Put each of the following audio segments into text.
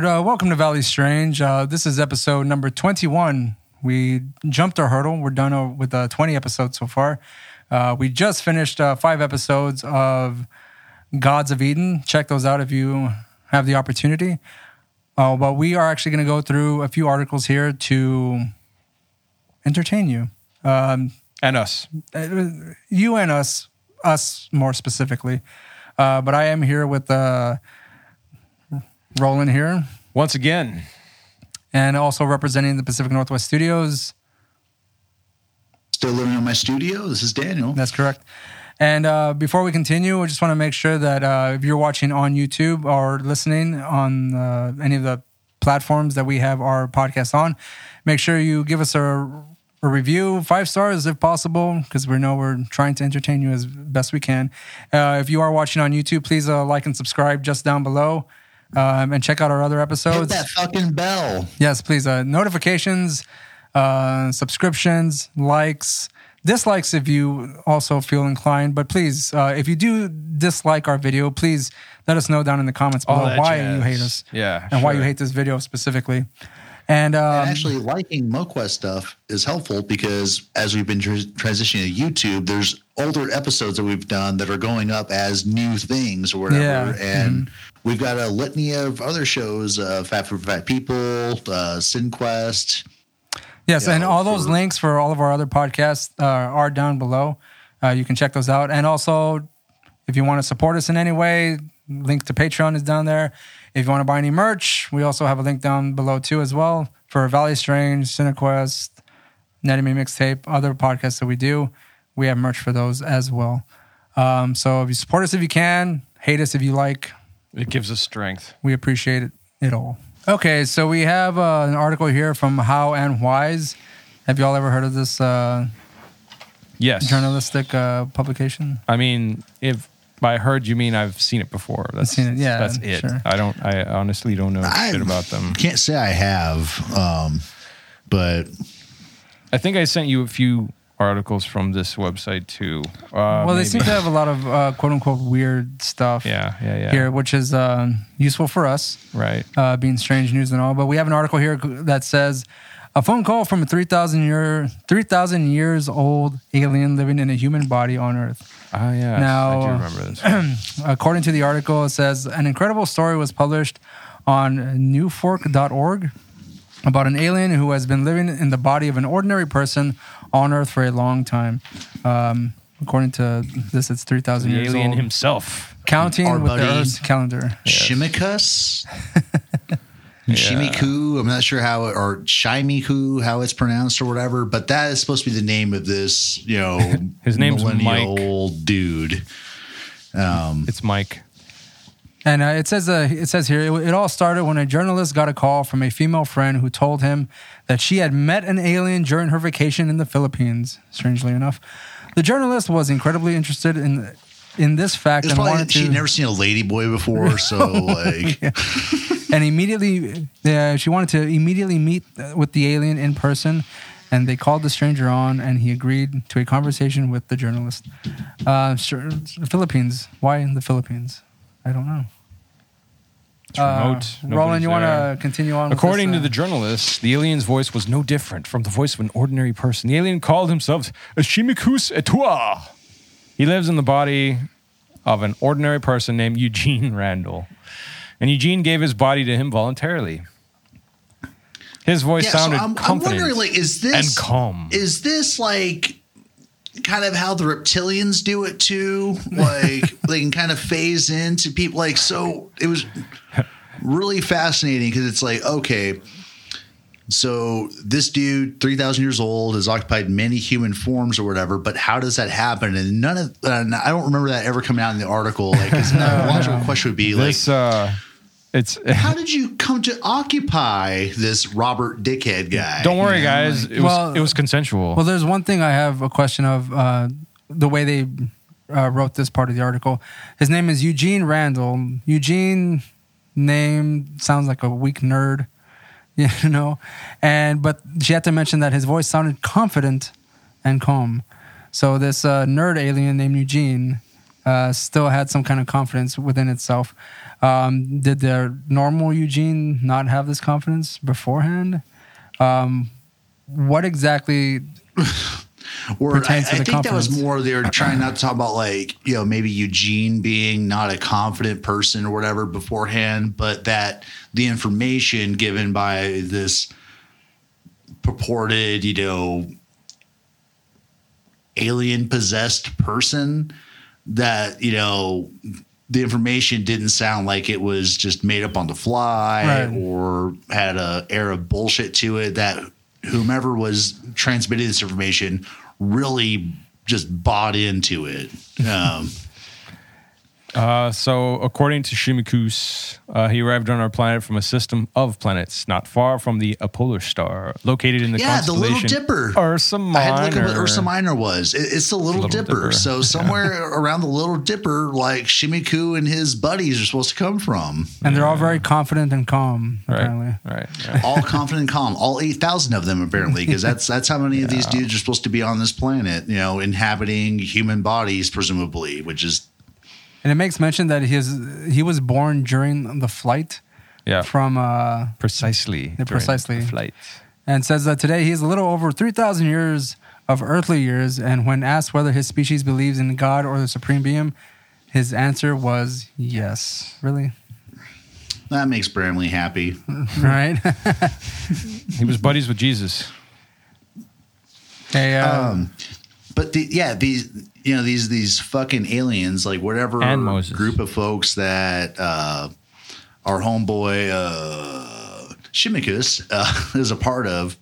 right, uh, welcome to Valley Strange. Uh, this is episode number 21. We jumped our hurdle. We're done uh, with uh, 20 episodes so far. Uh, we just finished uh, five episodes of Gods of Eden. Check those out if you have the opportunity. Uh, but we are actually going to go through a few articles here to entertain you. Um, And us. you and us, us more specifically. Uh, but I am here with uh, Roland here, Once again, and also representing the Pacific Northwest Studios. Still living in my studio. This is Daniel. That's correct. And uh, before we continue, I just want to make sure that uh, if you're watching on YouTube or listening on uh, any of the platforms that we have our podcast on, make sure you give us a, a review, five stars if possible, because we know we're trying to entertain you as best we can. Uh, if you are watching on YouTube, please uh, like and subscribe just down below. Um, and check out our other Hit episodes. that fucking bell. Yes, please. Uh, notifications, uh, subscriptions, likes, dislikes if you also feel inclined. But please, uh, if you do dislike our video, please let us know down in the comments All below why jazz. you hate us Yeah, and why you hate this video specifically. And, um, And actually, liking MoQuest stuff is helpful because as we've been tr- transitioning to YouTube, there's older episodes that we've done that are going up as new things or whatever. Yeah. Mm-hmm. We've got a litany of other shows: uh, Fat for Fat People, uh, SinQuest. Yes, and all those for- links for all of our other podcasts uh, are down below. Uh, you can check those out. And also, if you want to support us in any way, link to Patreon is down there. If you want to buy any merch, we also have a link down below too as well for Valley Strange, Cinequest, Netame Mixtape, other podcasts that we do. We have merch for those as well. Um, so if you support us if you can, hate us if you like, it gives us strength. we appreciate it, it all. Okay, so we have uh, an article here from How and Whys. Have you all ever heard of this uh, Yes. journalistic uh, publication? I mean, if by heard you mean I've seen it before. That's seen it, yeah, That's it. sure. I don't. I honestly don't know I- shit about them. Can't say I have, um, but I think I sent you a few articles from this website too. Uh, well, they seem to have a lot of uh, quote unquote weird stuff Yeah, yeah, yeah. here, which is uh, useful for us, Right. uh, being strange news and all. But we have an article here that says a phone call from a 3,000 year, 3,000 years old alien living in a human body on Earth. Ah, yeah. Now- I do remember this. According to the article, it says an incredible story was published on newfork.org about an alien who has been living in the body of an ordinary person on Earth for a long time. Um, according to this, it's 3,000 the years alien old. himself. Counting Our with the buddy- Earth's calendar. Shimikus. Shimiku, I'm not sure how, or Shimiku, how it's pronounced or whatever, but that is supposed to be the name of this, you know, His name's millennial dude. It's Mike. And uh, it says uh, it says here it, it all started when a journalist got a call from a female friend who told him that she had met an alien during her vacation in the Philippines. Strangely enough, the journalist was incredibly interested in in this fact and probably wanted to she'd never seen a lady boy before, so like and immediately uh, she wanted to immediately meet with the alien in person and they called the stranger on and he agreed to a conversation with the journalist. Uh, sure, the philippines. Why in the philippines? I don't know It's remote. uh, roland you want to continue on with According this, to the uh, journalist, the alien's voice was no different from the voice of an ordinary person. The alien called himself Shimikus Etua. He lives in the body of an ordinary person named Eugene Randall. And Eugene gave his body to him voluntarily. His voice yeah, so sounded I'm, I'm wondering, like, is this and calm. Is this like kind of how the reptilians do it too? Like they can kind of phase into people. Like so, it was really fascinating because it's like okay. So this dude, three thousand years old, has occupied many human forms or whatever. But how does that happen? And none of and I don't remember that ever coming out in the article. Like, 'cause the logical question would be this, like, uh, it's. how did you come to occupy this Robert Dickhead guy? Don't worry, You know, guys. like- It was Well- it was consensual. well there's one thing i have a question of uh, the way they uh, wrote this part of the article his name is eugene randall eugene name sounds like a weak nerd you know and but she had to mention that his voice sounded confident and calm so this uh, nerd alien named eugene uh, still had some kind of confidence within itself. Um, did the normal Eugene not have this confidence beforehand? Um, what exactly? Or I, I pertains to the think that was more they were trying not to talk about like you know maybe Eugene being not a confident person or whatever beforehand, but that the information given by this purported you know alien possessed person that you know the information didn't sound like it was just made up on the fly Right. or had a air of bullshit to it that whomever was transmitting this information really just bought into it um, Uh, so, according to Shimikus, uh, he arrived on our planet from a system of planets not far from the Apolar star, located in the yeah the little dipper Ursa Minor. I had to look up what Ursa Minor was. It- it's the Little, Little Dipper. Dipper. So somewhere around the Little Dipper, like Shimiku and his buddies are supposed to come from. And they're all very confident and calm. Apparently, Right, right. yeah. All confident and calm. All eight thousand of them apparently, because that's that's how many of these dudes are supposed to be on this planet. You know, inhabiting human bodies, presumably, which is and it makes mention that his he was born during the flight yeah. from uh, precisely. Yeah, precisely. the Flight. and says that today he is a little over 3,000 years of earthly years. And when asked whether his species believes in God or the supreme being, his answer was yes. Really? that makes Bramley happy. right? He was buddies with Jesus. hey, uh, Um, but the, yeah, these you know these these fucking aliens, like whatever And Moses. group of folks that uh, our homeboy uh, Shimikus uh, is a part of.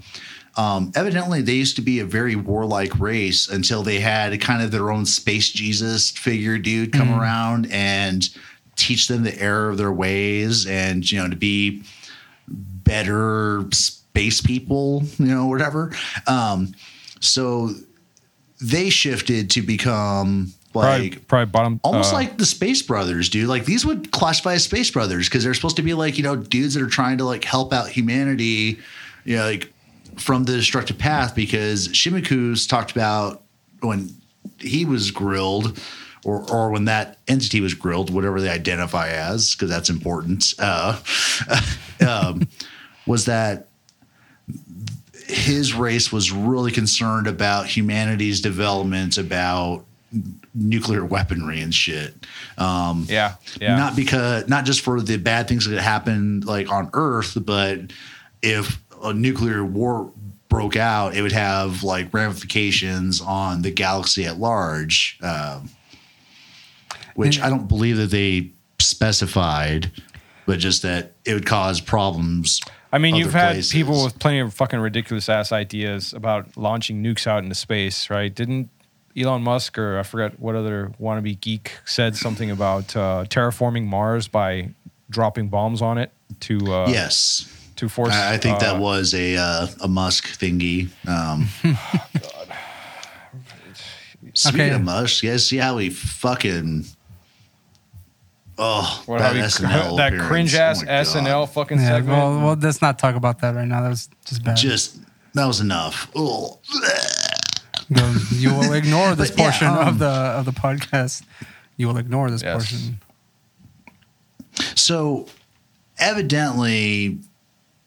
Um, evidently, they used to be a very warlike race until they had kind of their own space Jesus figure dude come around and teach them the error of their ways and you know to be better space people, you know, whatever. Um, so they shifted to become Probably, like probably bottom. almost uh, like the Space Brothers, dude. Like these would classify as Space Brothers because they're supposed to be like you know dudes that are trying to like help out humanity, you know, like from the destructive path. Because Shimiku's talked about when he was grilled. Or, or when that entity was grilled, whatever they identify as, because that's important, uh, um, was that his race was really concerned about humanity's development about nuclear weaponry and shit. Um, yeah, yeah. Not because, not just for the bad things that happened like on Earth, but if a nuclear war broke out, it would have like ramifications on the galaxy at large. Um, which I don't believe that they specified, but just that it would cause problems. I mean, you've had places. people with plenty of fucking ridiculous ass ideas about launching nukes out into space, right? Didn't Elon Musk or I forget what other wannabe geek said something about uh, terraforming Mars by dropping bombs on it to uh, yes. to force? I I think uh, that was a uh, a Musk thingy. Um, Speaking Okay. of Musk, you guys see how he fucking oh what, that how SNL that cringe ass Oh my God. SNL fucking yeah, segment. well, well, let's not talk about that right now. That was just bad. Just that was enough. Oh. you, you will ignore this But yeah, portion um, of the of the podcast. You will ignore this Yes. portion. So evidently,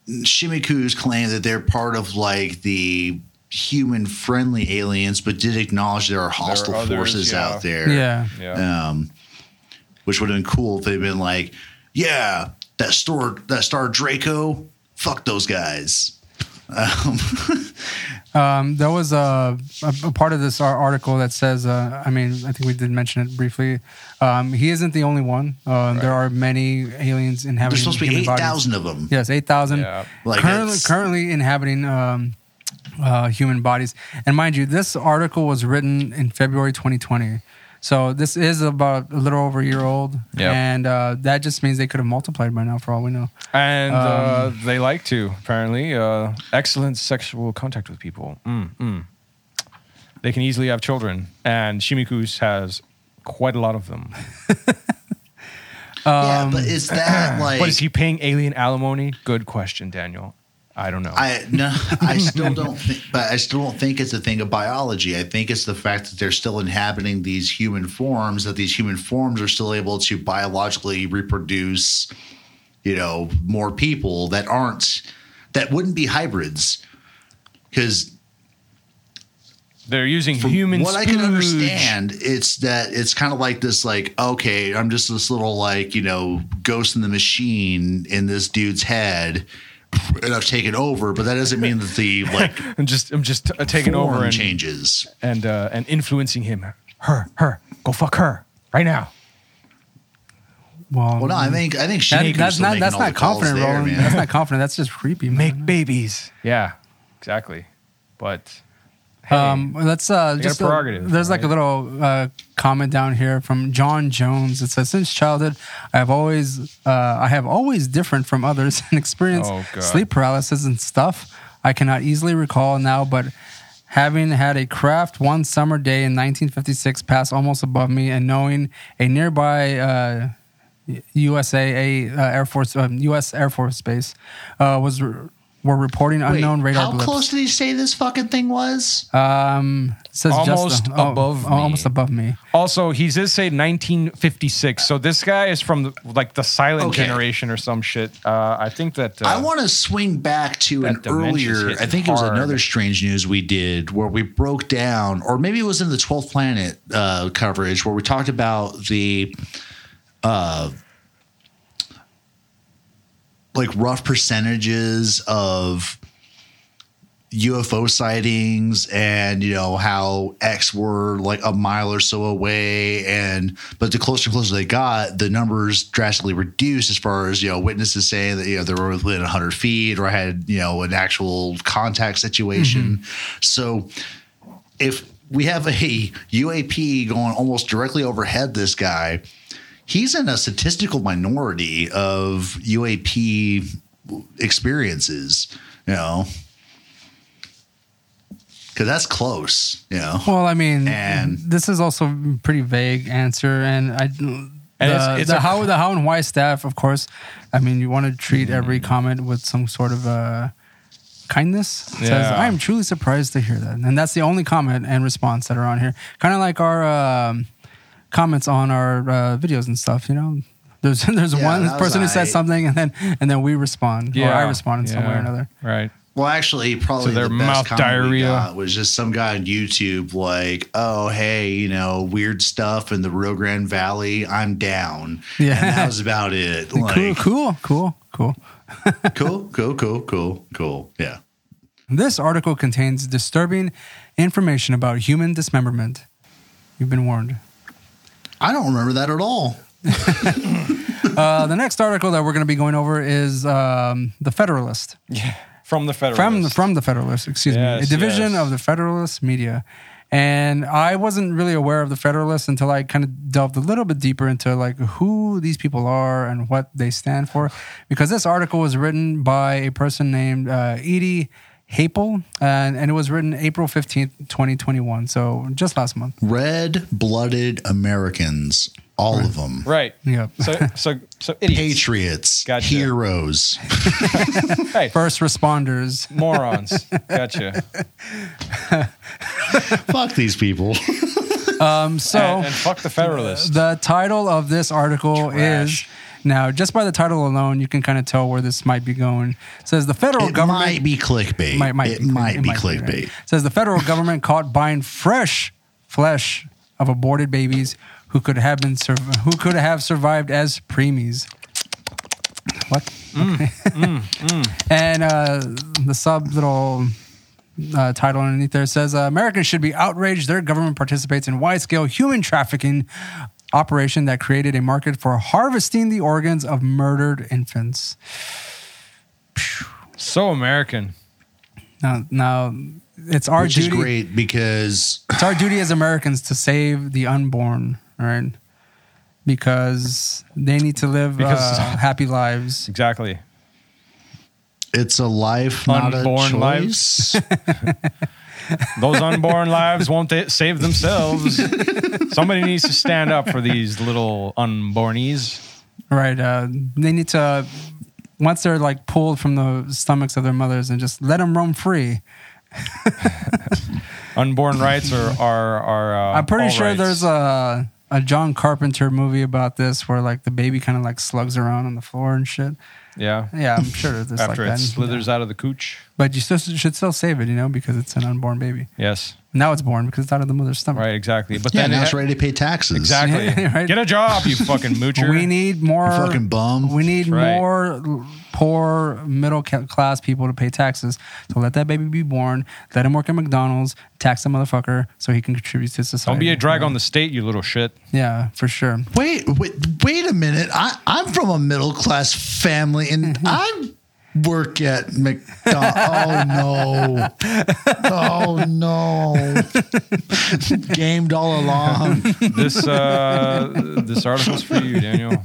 Shimiku's claim that they're part of like the human friendly aliens, but did acknowledge there are hostile others, forces yeah. out there. Yeah. yeah. um, which would have been cool if they'd been like, yeah, that star, that star Draco, fuck those guys. Um, Um, there was a, a, a part of this article that says, uh, I mean, I think we did mention it briefly. Um, he isn't the only one. Uh, There are many aliens inhabiting. there's supposed to be human bodies. thousand of them. Yes, eight thousand. Yeah. Like, currently, currently inhabiting um, uh, human bodies. And mind you, this article was written in February 2020. So this is about a little over a year old, Yep. and uh, that just means they could have multiplied by now, for all we know. And uh, Um, they like to, apparently. Uh, excellent sexual contact with people. Mm, mm. They can easily have children. And Shimikus has quite a lot of them. yeah, but is that like? but is he paying alien alimony? Good question, Daniel. I don't know. I no, I still don't think, but I still don't think it's a thing of biology. I think it's the fact that they're still inhabiting these human forms, that these human forms are still able to biologically reproduce, you know, more people that aren't that wouldn't be hybrids, because They're using human. what I can understand, it's that it's kind of like this, like okay, I'm just this little like you know ghost in the machine in this dude's head, and I've taken over, but that doesn't mean that the like I'm just I'm just uh, taking over and changes. and uh, and influencing him. Her, her, go fuck her right now. Well, Well, no, I think I think that- that's not that's not confident, there, Roland. man. That's not confident. That's just creepy. Make babies. Yeah, exactly. But hey, Um, let's uh, just a prerogative, there's like a little uh, comment down here from John Jones. It says, "Since childhood, I have always uh, I have always different from others and experienced Oh, sleep paralysis and stuff. I cannot easily recall now, but." Having had a craft one summer day in 1956 pass almost above me, and knowing a nearby uh, USA uh, Air Force um, U.S. Air Force base uh, was were reporting Wait, unknown radar how blips. close did he say this fucking thing was? Um, it says Almost just, oh, above oh, me. almost above me. also he does say 1956. So this guy is from the, like the silent Okay. generation or some shit. Uh, I think that uh, I want to swing back to that an dementia's earlier. hitting I think it was hard. another strange news we did where we broke down, or maybe it was in the Twelfth Planet uh, coverage where we talked about the, uh, like rough percentages of UFO sightings and you know how X were like a mile or so away. And but the closer and closer they got the numbers drastically reduced as far as you know witnesses saying that you know they were within 100 feet or had you know an actual contact situation. Mm-hmm. So if we have a UAP going almost directly overhead this guy he's in a statistical minority of UAP experiences you know because that's close, you know. Well, I mean, And- this is also a pretty vague answer, and I. the, it's- it's the a- how the how and why staff, of course. I mean, you want to treat every Mm. comment with some sort of uh, kindness. It Says Yeah. I am truly surprised to hear that, and that's the only comment and response that are on here. Kind of like our um, comments on our uh, videos and stuff. You know, there's there's Yeah, one person who says something, and then and then we respond, or I respond in some way or another. Right. Well, actually, probably So their the best mouth comment we diarrhea. got was just some guy on YouTube like, "Oh, hey, you know, weird stuff in the Rio Grande Valley. I'm down." Yeah. and that was about it. cool, Like, cool, cool, cool. cool, cool, cool, cool, cool. Yeah. This article contains disturbing information about human dismemberment. You've been warned. I don't remember that at all. Uh, the next article that we're going to be going over is um, the Federalist Yeah. From the Federalist. from the, from the Federalist. Excuse me, a division yes. of the Federalist media. And I wasn't really aware of the Federalist until I kind of delved a little bit deeper into like who these people are and what they stand for, because this article was written by a person named uh, Edie Hapel, and, and it was written April fifteenth, twenty twenty one. So just last month. Red-blooded Americans, all of them. Right. Yep. So so so idiots. Patriots, Gotcha. heroes. Hey, First responders. morons. Gotcha. Fuck these people. Um, so and, and fuck the Federalist. the title of this article Trash. is now just by the title alone, you can kind of tell where this might be going. It says the federal It government might be clickbait. might, might it might be right. clickbait. It says the federal government caught buying fresh flesh of aborted babies who could have been sur- who could have survived as preemies. What? Mm, And uh, the sub little uh, title underneath there says uh, Americans should be outraged. Their government participates in wide scale human trafficking operation that created a market for harvesting the organs of murdered infants. so American. Now, now it's our Which duty. is great because It's our duty as Americans to save the unborn, right? Because they need to live Because- uh, happy lives. Exactly. it's a life, not Unborn a lives. Those unborn lives won't they save themselves. Somebody needs to stand up for these little unbornies. Right. Uh, they need to once they're like pulled from the stomachs of their mothers and just let them roam free. Unborn rights are are are. Uh, I'm pretty sure rights. there's a a John Carpenter movie about this where like the baby kind of like slugs around on the floor and shit. Yeah. Yeah, I'm sure there's like After that. it slithers out of the cooch. But you still should still save it, you know, because it's an unborn baby. Yes. Now it's born because it's out of the mother's stomach. Right. Exactly. But Yeah, then now it- it's ready to pay taxes. Exactly. Right. Get a job, you fucking moocher. We need more You fucking bum. We need That's right. more poor middle class people to pay taxes. So let that baby be born. Let him work at McDonald's. Tax the motherfucker so he can contribute to society. Don't be a drag on the state, you little shit. Yeah, for sure. Wait, wait, wait a minute. I, I'm from a middle class family, and mm-hmm. I work at McDonald's. Oh no! Oh no! Gamed all along. This uh, this article's for you, Daniel.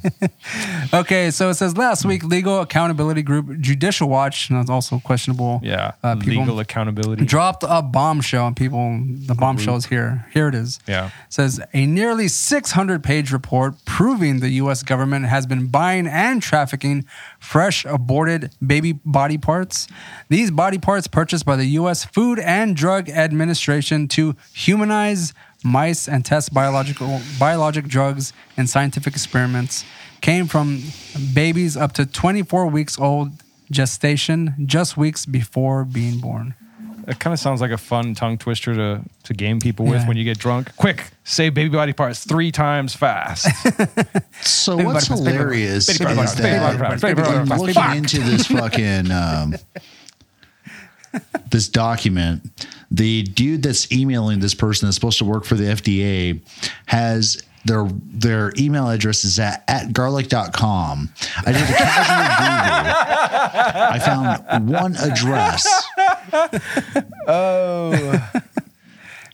Okay, so it says last week, legal accountability group Judicial Watch, and that's also questionable. Yeah. uh, people Legal accountability. dropped a bombshell on people. The bombshell is here. Here it is. Yeah. says a nearly 600 page report proving the U.S. government has been buying and trafficking fresh aborted baby body parts. These body parts purchased by the U.S. Food and Drug Administration to humanize mice and test biological biologic drugs in scientific experiments came from babies up to 24 weeks old gestation just weeks before being born. It kind of sounds like a fun tongue twister to, to game people with Yeah. when you get drunk. Quick, say baby body parts three times fast. So Baby what's body baby hilarious body is parts, baby that parts, baby body in parts, looking into this fucking um, this document, the dude that's emailing this person that's supposed to work for the FDA has their their email address is at, at garlic.com. I did a casual Google. I found one address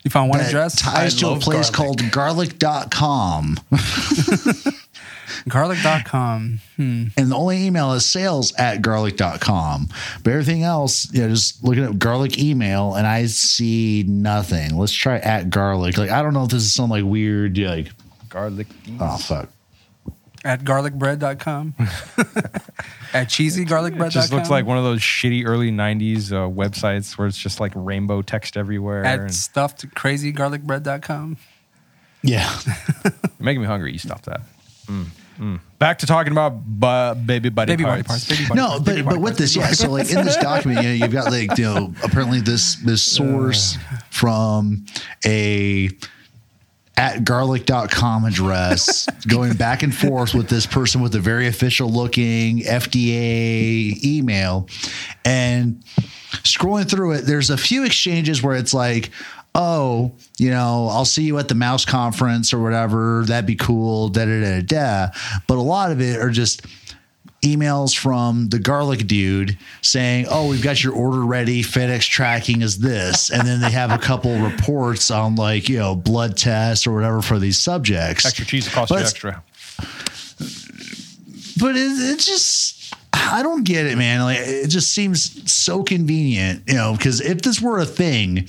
You found one that address? ties I to a love place garlic. called garlic.com. Garlic.com. Hmm. And the only email is sales at garlic.com. But everything else, you know, just looking at garlic email and I see nothing. Let's try at garlic. Like, I don't know if this is some like weird, like, Garlic. oh, fuck. At garlicbread.com. At cheesygarlicbread.com. It just looks like one of those shitty early 90s uh, websites where it's just like rainbow text everywhere. At and stuffedcrazygarlicbread.com. Yeah. making me hungry. You stop that. Mm, mm. Back to talking about bu- baby body Baby body parts. parts. Baby body no, parts, baby but, body but with parts, this, yeah. So, like, in this document, you know, you've got, like, you know, apparently this, this source from a at garlic.com address going back and forth with this person with a very official looking FDA email. And scrolling through it there's a few exchanges where it's like oh you know I'll see you at the mouse conference or whatever. That'd be cool. Da da da da. But a lot of it are just emails from the garlic dude saying, "Oh, we've got your order ready. FedEx tracking is this," and then they have a couple reports on like you know blood tests or whatever for these subjects. Extra cheese costs you extra. But it, it just. I don't get it, man. Like it just seems so convenient, you know, because if this were a thing,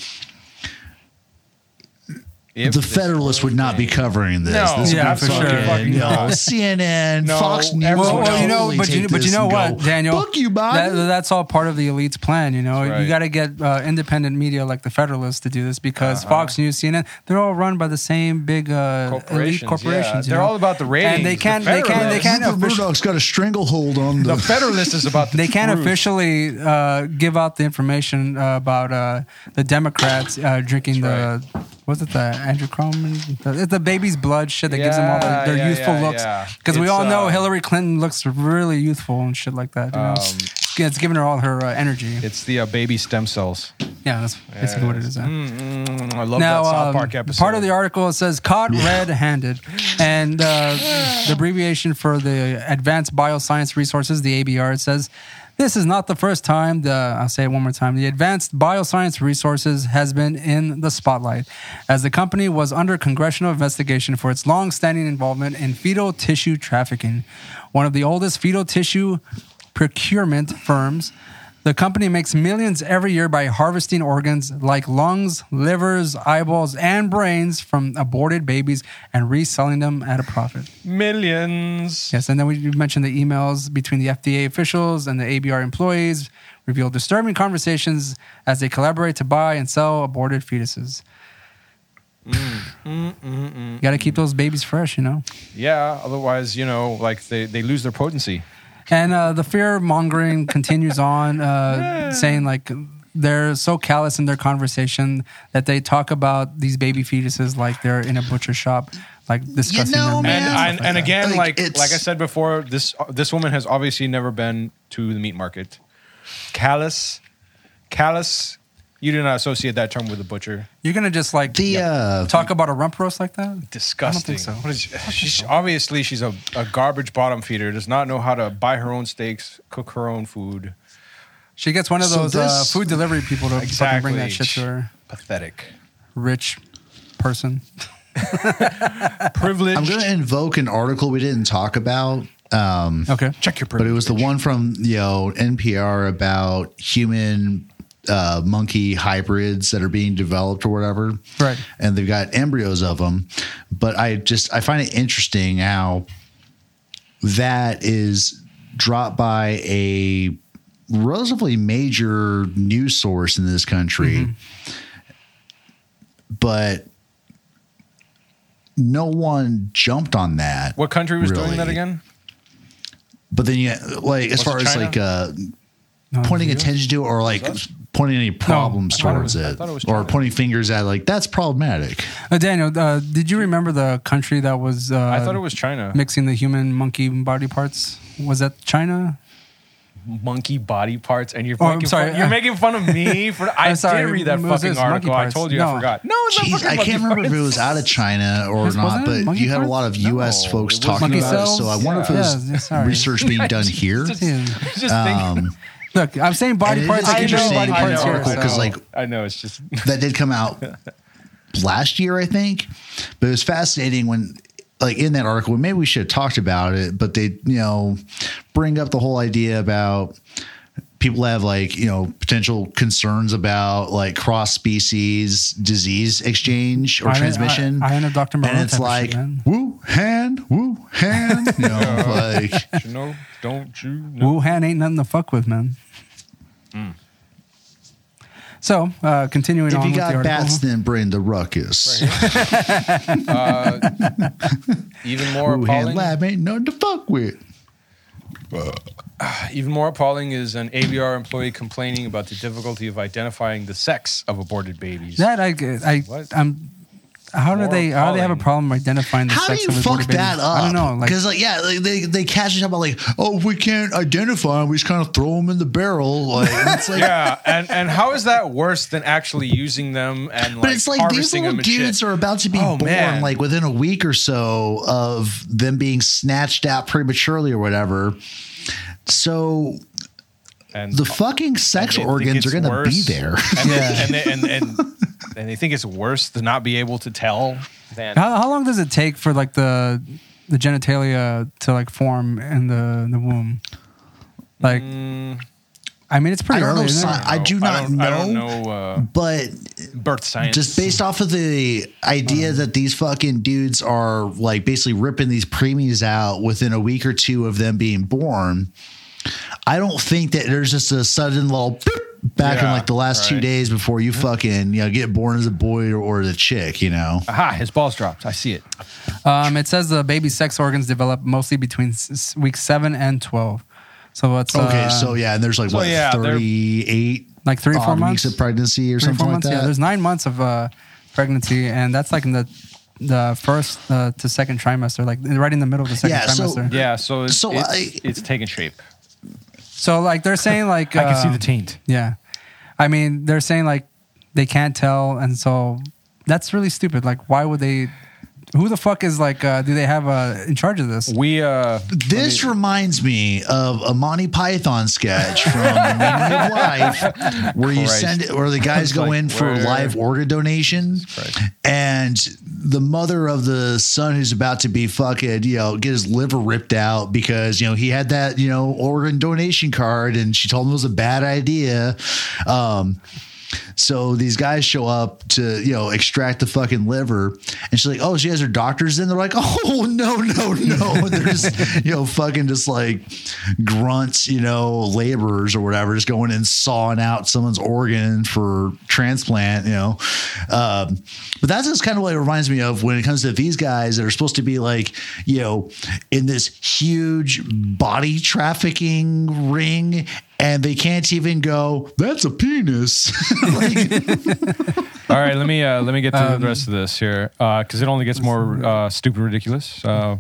If the this Federalist would not be covering this. No, this would yeah, be for sure. fucking, Fucking you. CNN, No, Fox News. everyone Well, would well, you know, but you, but you know what, go, Daniel? Fuck you, Biden. That, that's all part of the elite's plan. You know, right. you got to get uh, independent media like the Federalists to do this because Fox News, CNN, they're all run by the same big uh, Corporations, elite corporations. yeah. They're know? all about the ratings. and they can't, they can't, they can't, Rupert offici- Murdoch's got a stranglehold on the. The Federalist is about the they can't truth. officially uh, give out the information uh, about uh, the Democrats uh, drinking the. Was it the adrenochrome? The, it's the baby's blood shit that gives them all the, their yeah, youthful yeah, looks. yeah. Because we all know uh, Hillary Clinton looks really youthful and shit like that. You know? Um, Yeah, it's giving her all her uh, energy. It's the uh, baby stem cells. Yeah, that's basically what it is. uh. Mm, I love Now, that South um, Park episode. part of the article says caught red-handed, and uh, the abbreviation for the Advanced Bioscience Resources, the ABR, it says. This is not the first time, the, I'll say it one more time, the Advanced Bioscience Resources has been in the spotlight as the company was under congressional investigation for its long-standing involvement in fetal tissue trafficking. One of the oldest fetal tissue procurement firms The company makes millions every year by harvesting organs like lungs, livers, eyeballs, and brains from aborted babies and reselling them at a profit. Millions. Yes, and then we mentioned the emails between the FDA officials and the ABR employees reveal disturbing conversations as they collaborate to buy and sell aborted fetuses. Mm. Mm, mm, you got to keep those babies fresh, you know. Yeah. Otherwise, you know, like they, they lose their potency. And uh, the fear mongering continues on, uh, saying like they're so callous in their conversation that they talk about these baby fetuses like they're in a butcher shop, like discussing you know, their man, And meat and, stuff and that. again, Like, like like I said before, this this woman has obviously never been to the meat market. Callous, callous. You do not associate that term with a butcher. you're gonna just like The uh, talk about a rump roast like that. Disgusting. so. What is, she's obviously she's a, a garbage bottom feeder. Does not know how to buy her own steaks, cook her own food. She gets one of So those uh, this- food delivery people to fucking bring that shit to her Pathetic. rich person. Privilege. I'm going to invoke an article we didn't talk about. Um, Okay. check your but privilege. it was the one from you know NPR about human uh, monkey hybrids that are being developed or whatever. Right. And they've got embryos of them. But I just I find it interesting how that is dropped by a relatively major news source in this country. But no one jumped on that. What country was doing that again? But then yeah, like as Was far as China? like uh, No, pointing attention to or like pointing any problems I thought it towards was- it, it or pointing fingers at like that's problematic. Uh, Daniel, uh, did you remember the country that was uh, I thought it was China. mixing the human monkey body parts? Was that China? Monkey body parts, and you're Oh, making sorry. fun, you're making fun of me for. I I'm sorry. did read that fucking article. I told you No. I forgot. No, it's Jeez, fucking I can't remember if it was out of China or Wasn't but monkey you had a lot of U.S. No, folks talking monkey about it. So I wonder if it was yeah, research being done here. Just, just think. Um, Look, I'm saying body parts. is I can do interesting body parts the here. article so- 'cause, like, I know it's just that did come out last year, I think. But it was fascinating when, like, in that article, maybe we should have talked about it, but they, you know, bring up the whole idea about people have like, you know, potential concerns about like cross species disease exchange or I- I- transmission. I know Dr. Moreau And it's like, shit, man. Wuhan, woo hand. You know, like, you know. Don't you know? Wuhan ain't nothing to fuck with, man. Hmm. So, uh, continuing if on you with the got article. bats, then bring the ruckus. Even more Wuhan appalling. lab ain't nothing to fuck with. Uh, even more appalling is an ABR employee complaining about the difficulty of identifying the sex of aborted babies. That I, I, What? I'm. How do More they? How do they have a problem identifying the How do sex you of aborted fuck that babies? up? I don't know. Like, because like yeah, like, they they casually talk about like oh if we can't identify them, we just kind of throw them in the barrel. Like and it's like. yeah, and and how is that worse than actually using them and like But it's like these harvesting little them and shit? dudes are about to be Oh, born man. like within a week or so of them being snatched out prematurely or whatever. So and the fucking sex organs are going to be there. and, Yeah. and, they, and, and and they think it's worse to not be able to tell than how, how long does it take for like the the genitalia to like form in the the womb? Like, Mm, I mean, it's pretty I don't early. know isn't it? I do not I don't, I don't know. know uh, But birth science. just based off of the idea that these fucking dudes are like basically ripping these preemies out within a week or two of them being born, I don't think that there's just a sudden little boop back in like the last two days before you fucking you know get born as a boy or, or as a chick, you know. Aha, his balls dropped. I see it. Um, it says the baby sex organs develop mostly between s- s- week seven and twelve. So it's Okay, uh, so yeah, and there's like so what yeah, 38 like three or four months of pregnancy or three something four like months. that. Yeah, there's nine months of uh, pregnancy, and that's like in the the first uh, to second trimester, like right in the middle of the second Yeah, so- trimester. Yeah, so it's So it's, I- it's taking shape. So like they're saying like I can see uh, the taint. Yeah, I mean they're saying like they can't tell, and so that's really stupid. Like why would they who the fuck is like? Uh, do they have uh, in charge of this? We uh, This reminds me of a Monty Python sketch from The Meaning of Life, where you Christ. send it, where the guys go like, in for where- live organ donation, and the mother of the son who's about to be fucking, you know, get his liver ripped out because you know he had that you know organ donation card, and she told him it was a bad idea. Um, so these guys show up to, you know, extract the fucking liver. And she's like, oh, she has her doctors in. They're like, oh, no, no, no. There's, you know, fucking just like grunts, you know, laborers or whatever, just going and sawing out someone's organ for transplant, you know. Um, but that's just kind of what it reminds me of when it comes to these guys that are supposed to be like, you know, in this huge body trafficking ring and they can't even go, that's a penis. like, All right, let me uh, let me get to Um, the rest of this here because it only gets more uh, stupid ridiculous. Uh,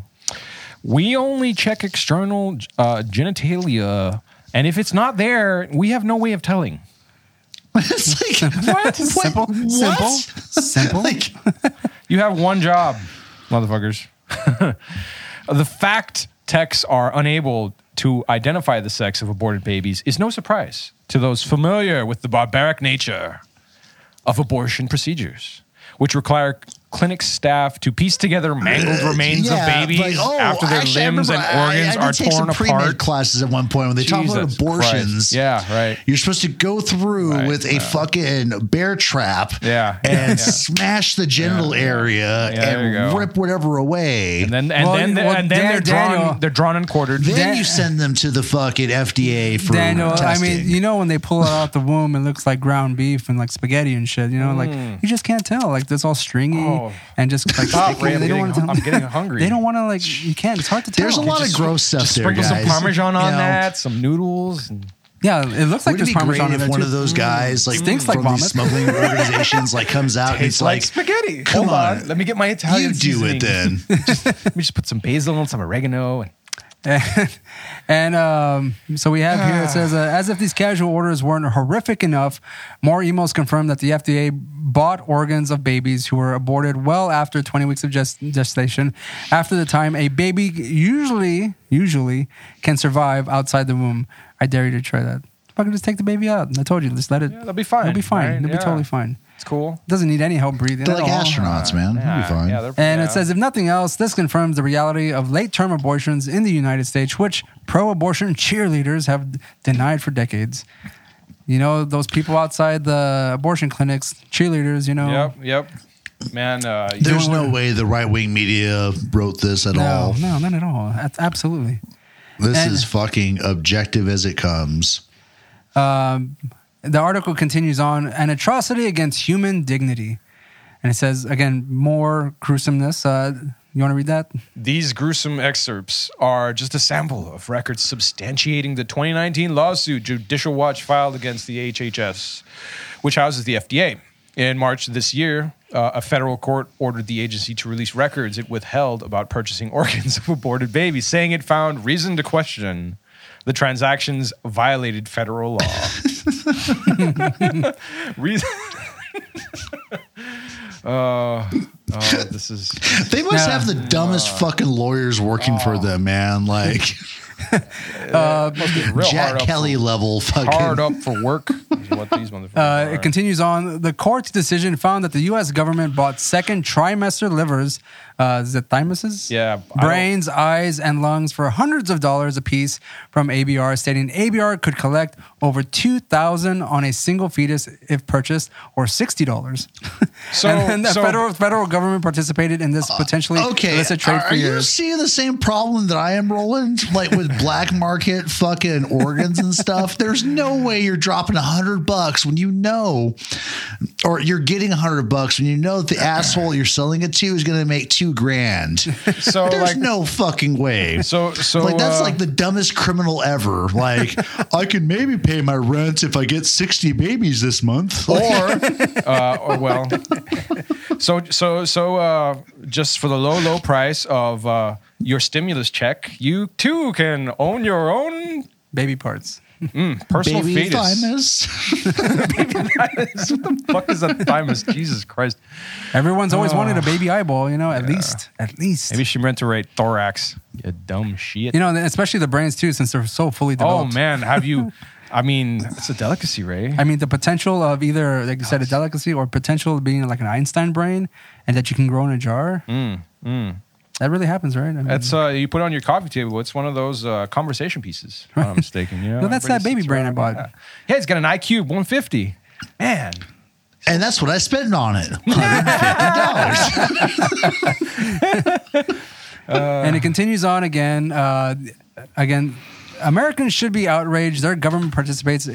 we only check external uh, genitalia, and if it's not there, we have no way of telling. it's like, what? Simple, What? simple, simple. Like, You have one job, motherfuckers. the fact techs are unable to identify the sex of aborted babies is no surprise to those familiar with the barbaric nature of abortion procedures, which require clinic staff to piece together mangled remains yeah, of babies like, oh, after their actually, I limbs and remember I- organs I, are did take torn some apart. classes at one point when they talk about abortions. Christ. Yeah, right. You're supposed to go through Right, with a yeah. fucking bear trap Yeah, and yeah. smash the genital area Yeah, and rip whatever away. And then and Well, then well, and then Dan- they're drawn Daniel- they're drawn and quartered. then Dan- you send them to the fucking FDA for Daniel, I mean, you know when they pull it out the womb, it looks like ground beef and like spaghetti and shit. You know, like you just can't tell. Like it's all stringy Mm. Oh. and just like Stop, sticky. Ray, I'm they don't getting- want to. I'm getting hungry. They don't want to like. You can't. It's hard to tell. There's a lot of gross stuff Just there, sprinkle some. Parmesan on You know, that, some noodles. And Yeah, it looks like Wouldn't there's it be Parmesan great in there if one too. of those mm. guys like Stinks like from these vomit. smuggling organizations like comes out and it's like, spaghetti. come Hold on. on. Let me get my Italian you do it seasoning. then. Let me just put some basil and some oregano. And and um, so we have here it says, uh, as if these casual orders weren't horrific enough, more emails confirm that the FDA bought organs of babies who were aborted well after 20 weeks of gest- gestation, after the time a baby usually usually can survive outside the womb. I dare you to try that. Fucking just take the baby out. I told you, just let it. Yeah, that'll be fine, It'll be fine. right? It'll Yeah. be totally fine. It's cool. Doesn't need any help breathing. They're at like all. astronauts, man. You'll be fine. Yeah, they're, And yeah. it says, if nothing else, this confirms the reality of late term abortions in the United States, which pro abortion cheerleaders have denied for decades. You know, those people outside the abortion clinics, cheerleaders, you know. Yep, yep. Man, uh, There's no way the right wing media wrote this at No, all. no, not at all. That's absolutely. This And- is fucking objective as it comes. Um, the article continues on an atrocity against human dignity. And it says, again, more gruesomeness. Uh, you want to read that? These gruesome excerpts are just a sample of records substantiating the 2019 lawsuit Judicial Watch filed against the HHS, which houses the FDA. In March this year, uh, a federal court ordered the agency to release records it withheld about purchasing organs of aborted babies, saying it found reason to question the transactions violated federal law. reason. Oh, oh, this is They must No. have the dumbest fucking lawyers working for them, man. Like uh, must be real Jack Kelly for- level fucking. hard up for work. is what these motherfuckers Uh, it continues on. The court's decision found that the U.S. government bought second trimester livers, uh, is thymuses? Yeah, Brains, eyes, and lungs for hundreds of dollars apiece from ABR, stating ABR could collect over 2000 on a single fetus if purchased, or $60. So- and, and the so- federal, federal government participated in this potentially Okay, illicit trade are, for are you years. seeing the same problem that I am, Roland? Like with black market fucking organs and stuff. There's no way you're dropping a hundred bucks when you know, or you're getting a hundred bucks when you know that the asshole you're selling it to is going to make two grand. so There's like no fucking way. so so like that's uh, like the dumbest criminal ever. Like I can maybe pay my rent if I get 60 babies this month. or uh, or well so so so uh, just for the low low price of uh, your stimulus check you too can own your own Baby parts. Mm, personal Baby fetus. thymus. what the fuck is a thymus? Jesus Christ. Everyone's always wanted a oh. baby eyeball, you know, at least. At least. Maybe she meant to write thorax. You dumb shit. You know, and especially the brains too, since they're so fully developed. oh developed. man, have you? I mean, it's a delicacy, Ray. I mean, the potential of either, like you said, a delicacy or potential of being like an Einstein brain and that you can grow in a jar. Mm, mm. That really happens, right? I mean, That's uh, you put it on your coffee table. It's one of those uh, conversation pieces. If I'm not mistaken. Yeah, No, that's that baby sits brain I bought. Yeah. yeah, he's got an IQ of 150. Man, and that's what I spent on it. $150. and it continues on again. Uh, again, Americans should be outraged. Their government participates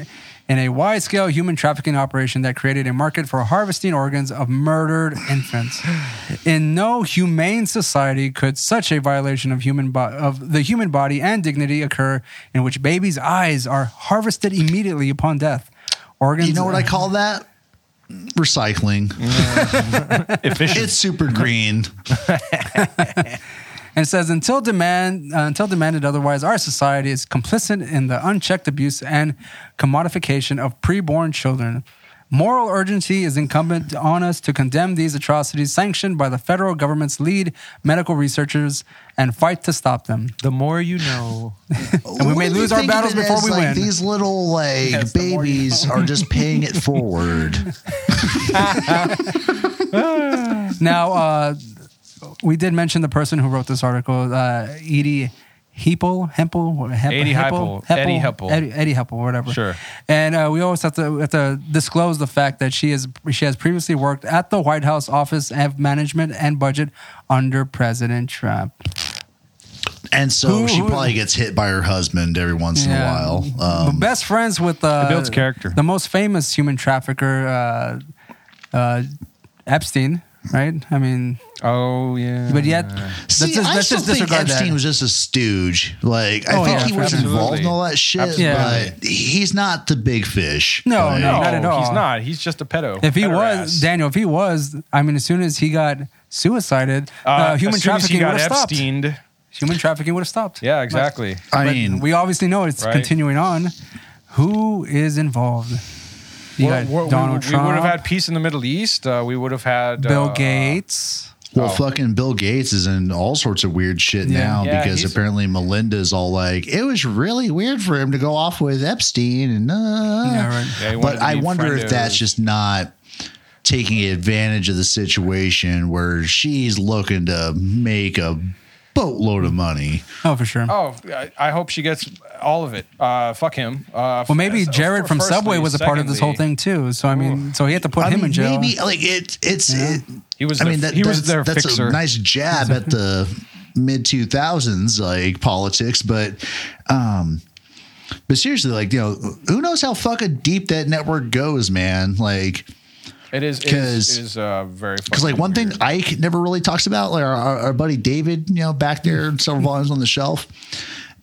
in a wide scale human trafficking operation that created a market for harvesting organs of murdered infants. In no humane society could such a violation of human bo- of the human body and dignity occur in which babies' eyes are harvested immediately upon death. Organs You know what I call that? Recycling. efficient. It's super green. And it says until demand uh, until demanded otherwise, our society is complicit in the unchecked abuse and commodification of preborn children. Moral urgency is incumbent on us to condemn these atrocities sanctioned by the federal government's lead medical researchers and fight to stop them. the more you know. And we may lose our battles before we win. These little like Yes, the more you babies are just paying it forward. Now, uh, we did mention the person who wrote this article, uh, Edie Heppel, Hempel, Hep- Edie Heppel, Heppel, Eddie Heppel. Eddie, Eddie Heppel, whatever. Sure. And uh, we always have to, have to disclose the fact that she is she has previously worked at the White House Office of Management and Budget under President Trump. And so Who- she who- probably gets hit by her husband every once in a while. But Um, best friends with uh, It builds character. The most famous human trafficker, uh, uh, Epstein, right? I mean, Oh yeah. but yet, let's just, I let's still just think disregard Epstein that. was just a stooge. Like, I Oh, think yeah, he was absolutely. involved in all that shit, Absolutely. but he's not the big fish. No, Like, no, not at all. He's not. He's just a pedo. If he Pederast. was Daniel, if he was, I mean, as soon as he got suicided, uh, Uh, human as soon as he trafficking would got have stopped. Epsteined. Human trafficking would have stopped. Yeah, exactly. I But mean, we obviously know it's Right. continuing on. Who is involved? You We're- got we're- Donald we, Trump, We would have had peace in the Middle East. Uh, we would have had Bill uh, Gates. well, Oh. fucking Bill Gates is in all sorts of weird shit Yeah. now Yeah, because he's- apparently Melinda's all like, it was really weird for him to go off with Epstein. And, uh, Yeah, right. Yeah, but I wonder if that's just not taking advantage of the situation where she's looking to make a boatload of money. Oh, for sure. Oh, I, I hope she gets all of it. Uh, fuck him. Uh, well, maybe f- Jared from firstly, Subway was a part of this whole secondly, thing too. So I mean, so he had to put I him mean, in jail. maybe like it, it's it, He was I their- mean, that, he was that's, their that's fixer. a nice jab at the mid two thousands like politics, but um, but seriously, like you know, who knows how fucking deep that network goes, man? Like, It is. It is, it is uh, very. because like one thing Icke never really talks about, like our, our, our buddy David, you know, back there, several volumes on the shelf,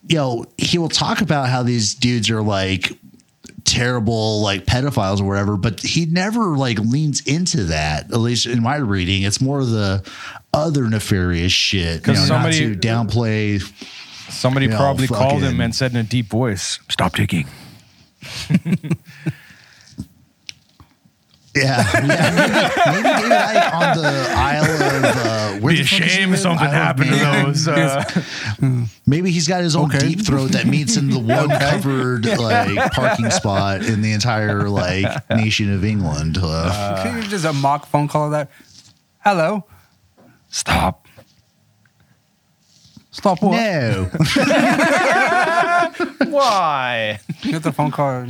you know, he will talk about how these dudes are like terrible like pedophiles or whatever but he never like leans into that at least in my reading it's more of the other nefarious shit you know, somebody- not to downplay Somebody you know, probably called him and said in a deep voice, "Stop taking." yeah, yeah maybe, maybe David Icke on the Isle of uh, where the fuck is he live? Isle of Man. uh, Maybe he's got his own Okay. deep throat that meets in the one covered like parking spot in the entire like nation of England. Uh, Can you just a mock phone call of that? Hello, Stop. stop what? no, Why? You get the phone call.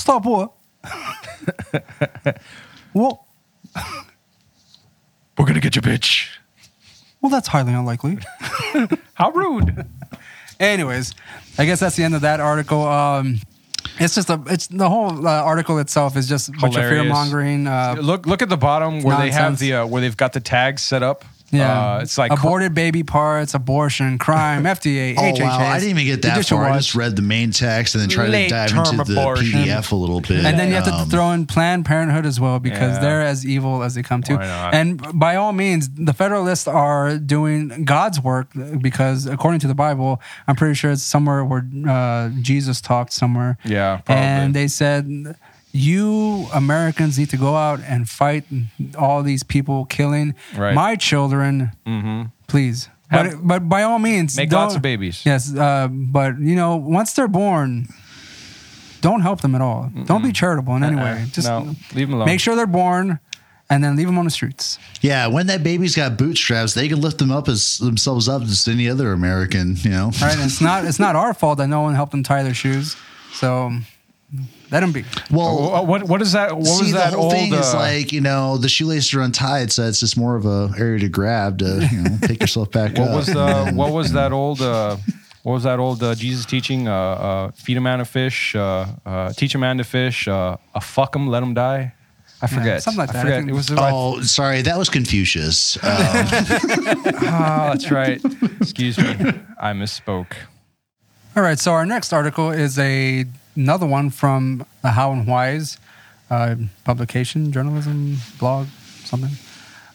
Stop what? well, We're gonna get you, bitch. well, that's highly unlikely. How rude. Anyways, I guess that's the end of that article. Um, it's just a, it's the whole uh, article itself is just a bunch of fear Hilarious. mongering. Uh, Look, look at the bottom where they have Nonsense. the uh, where they've got the tags set up Yeah, Uh, it's like aborted baby parts, abortion, crime, FDA, Oh HHS. wow! I didn't even get that Judicial far. I just read the main text and then tried to dive term into the. PDF a little bit. And then you have to Um, throw in Planned Parenthood as well because Yeah. they're as evil as they come to. And by all means, the Federalists are doing God's work because according to the Bible, I'm pretty sure it's somewhere where uh, Jesus talked somewhere. Yeah, probably. And they said, you Americans need to go out and fight all these people killing Right. my children, hmm please. Have- but, but by all means, Make don't- lots of babies. Yes, uh, but you know, once they're born, don't help them at all. Don't be charitable in any way. Uh-uh. Just no, leave them alone. make sure they're born, and then leave them on the streets. yeah, when that baby's got bootstraps, they can lift them up as themselves up as any other American. You know, Right? And it's not it's not our fault that no one helped them tie their shoes. So let him be. Well, Oh, what what is that? What see, was that the whole old? thing is uh, like you know the shoelaces are untied, so it's just more of a area to grab to you know pick yourself back what up. was the what was that old? Uh, what was that old uh, Jesus teaching? Uh, uh, feed a man to fish. Uh, uh, teach a man to fish. Uh, a fuck him, let him die. I forget. something like I that. I forget. think- It was. Oh, sorry, that was Confucius. Um, Oh, that's right. Excuse me. I misspoke. All right. So our next article is a another one from the How and Whys uh, publication, journalism blog, something.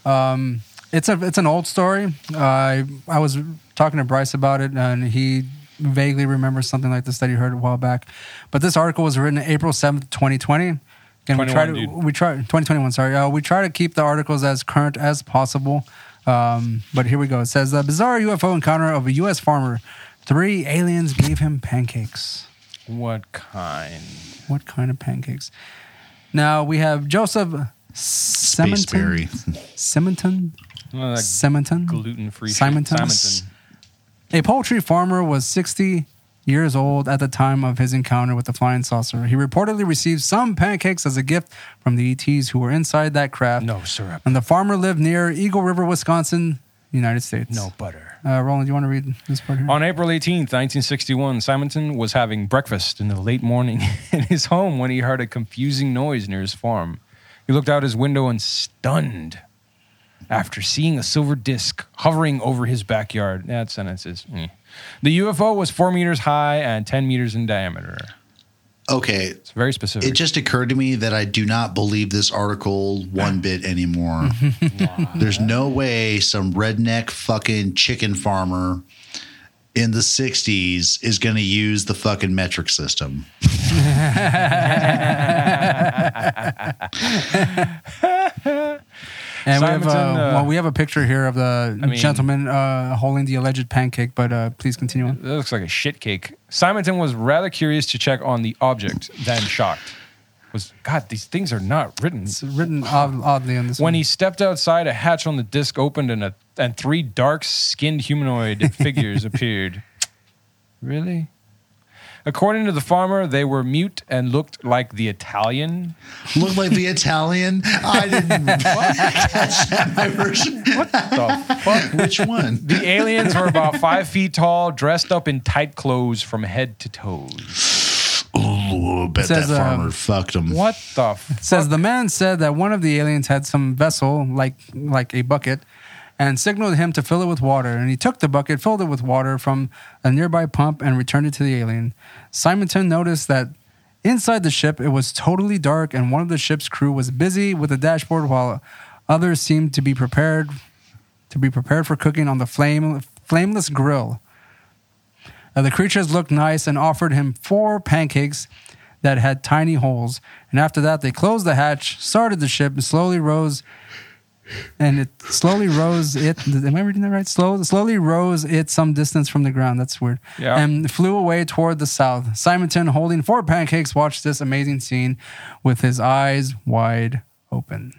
Um, it's a it's an old story. Uh, I I was talking to Bryce about it, and he vaguely remembers something like this that he heard a while back. But this article was written April seventh, twenty twenty. Again, we try to dude. we try twenty twenty one. Sorry, uh, we try to keep the articles as current as possible. Um, but here we go. It says a bizarre UFO encounter of a U.S. farmer. Three aliens gave him pancakes. What kind? What kind of pancakes? Now we have Joseph Simonton. Spaceberry. Simonton. Well, Simonton. gluten-free. Simonton. Simonton. A poultry farmer was 60 years old at the time of his encounter with the flying saucer. He reportedly received some pancakes as a gift from the ETs who were inside that craft. No syrup. And the farmer lived near Eagle River, Wisconsin, United States. No butter. Uh, Roland, do you want to read this part here? On April 18th, 1961, Simonton was having breakfast in the late morning in his home when he heard a confusing noise near his farm. He looked out his window and stunned after seeing a silver disc hovering over his backyard. That sentence is. eh. The UFO was four meters high and 10 meters in diameter. Okay, It's very specific. it just occurred to me that I do not believe this article one bit anymore. There's no way some redneck fucking chicken farmer in the 60s is going to use the fucking metric system. And we have, uh, uh, well, we have a picture here of the I mean- gentleman uh, holding the alleged pancake, but uh, please continue on. It looks like a shit cake. Simonton was rather curious to check on the object, then shocked. Was God, these things are not written. It's written odd, oddly on this When one. he stepped outside, a hatch on the disc opened and a, and three dark-skinned humanoid figures appeared. Really? According to the farmer, they were mute and looked like the Italian. Look like the Italian. I didn't catch that my version. The fuck? Which one? The aliens were about five feet tall, dressed up in tight clothes from head to toes. Oh, I bet says, that farmer um, fucked him. What the? F- says the man said that one of the aliens had some vessel like like a bucket and signaled him to fill it with water and he took the bucket filled it with water from a nearby pump and returned it to the alien simonton noticed that inside the ship it was totally dark and one of the ship's crew was busy with the dashboard while others seemed to be prepared to be prepared for cooking on the flame flameless grill Uh, the creatures looked nice and offered him four pancakes that had tiny holes. And after that, they closed the hatch, started the ship, and slowly rose. And it slowly rose it. Am I reading that right? Slow, slowly rose it some distance from the ground. That's weird. Yeah. And flew away toward the south. Simonton, holding four pancakes, watched this amazing scene with his eyes wide open.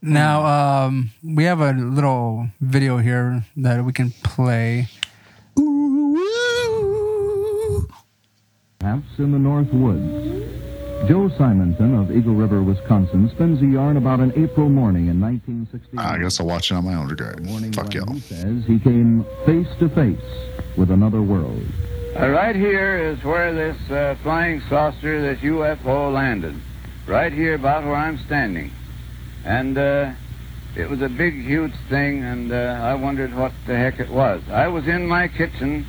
Now, um, we have a little video here that we can play. Perhaps in the North Woods. Joe Simonton of Eagle River, Wisconsin, spins a yarn about an April morning in 1960. I guess I'll watch it on my own regard. morning Fuck y'all. he says he came face to face with another world. Uh, right here is where this uh, flying saucer, this UFO landed. Right here, about where I'm standing. and uh, it was a big, huge thing, and uh, I wondered what the heck it was. I was in my kitchen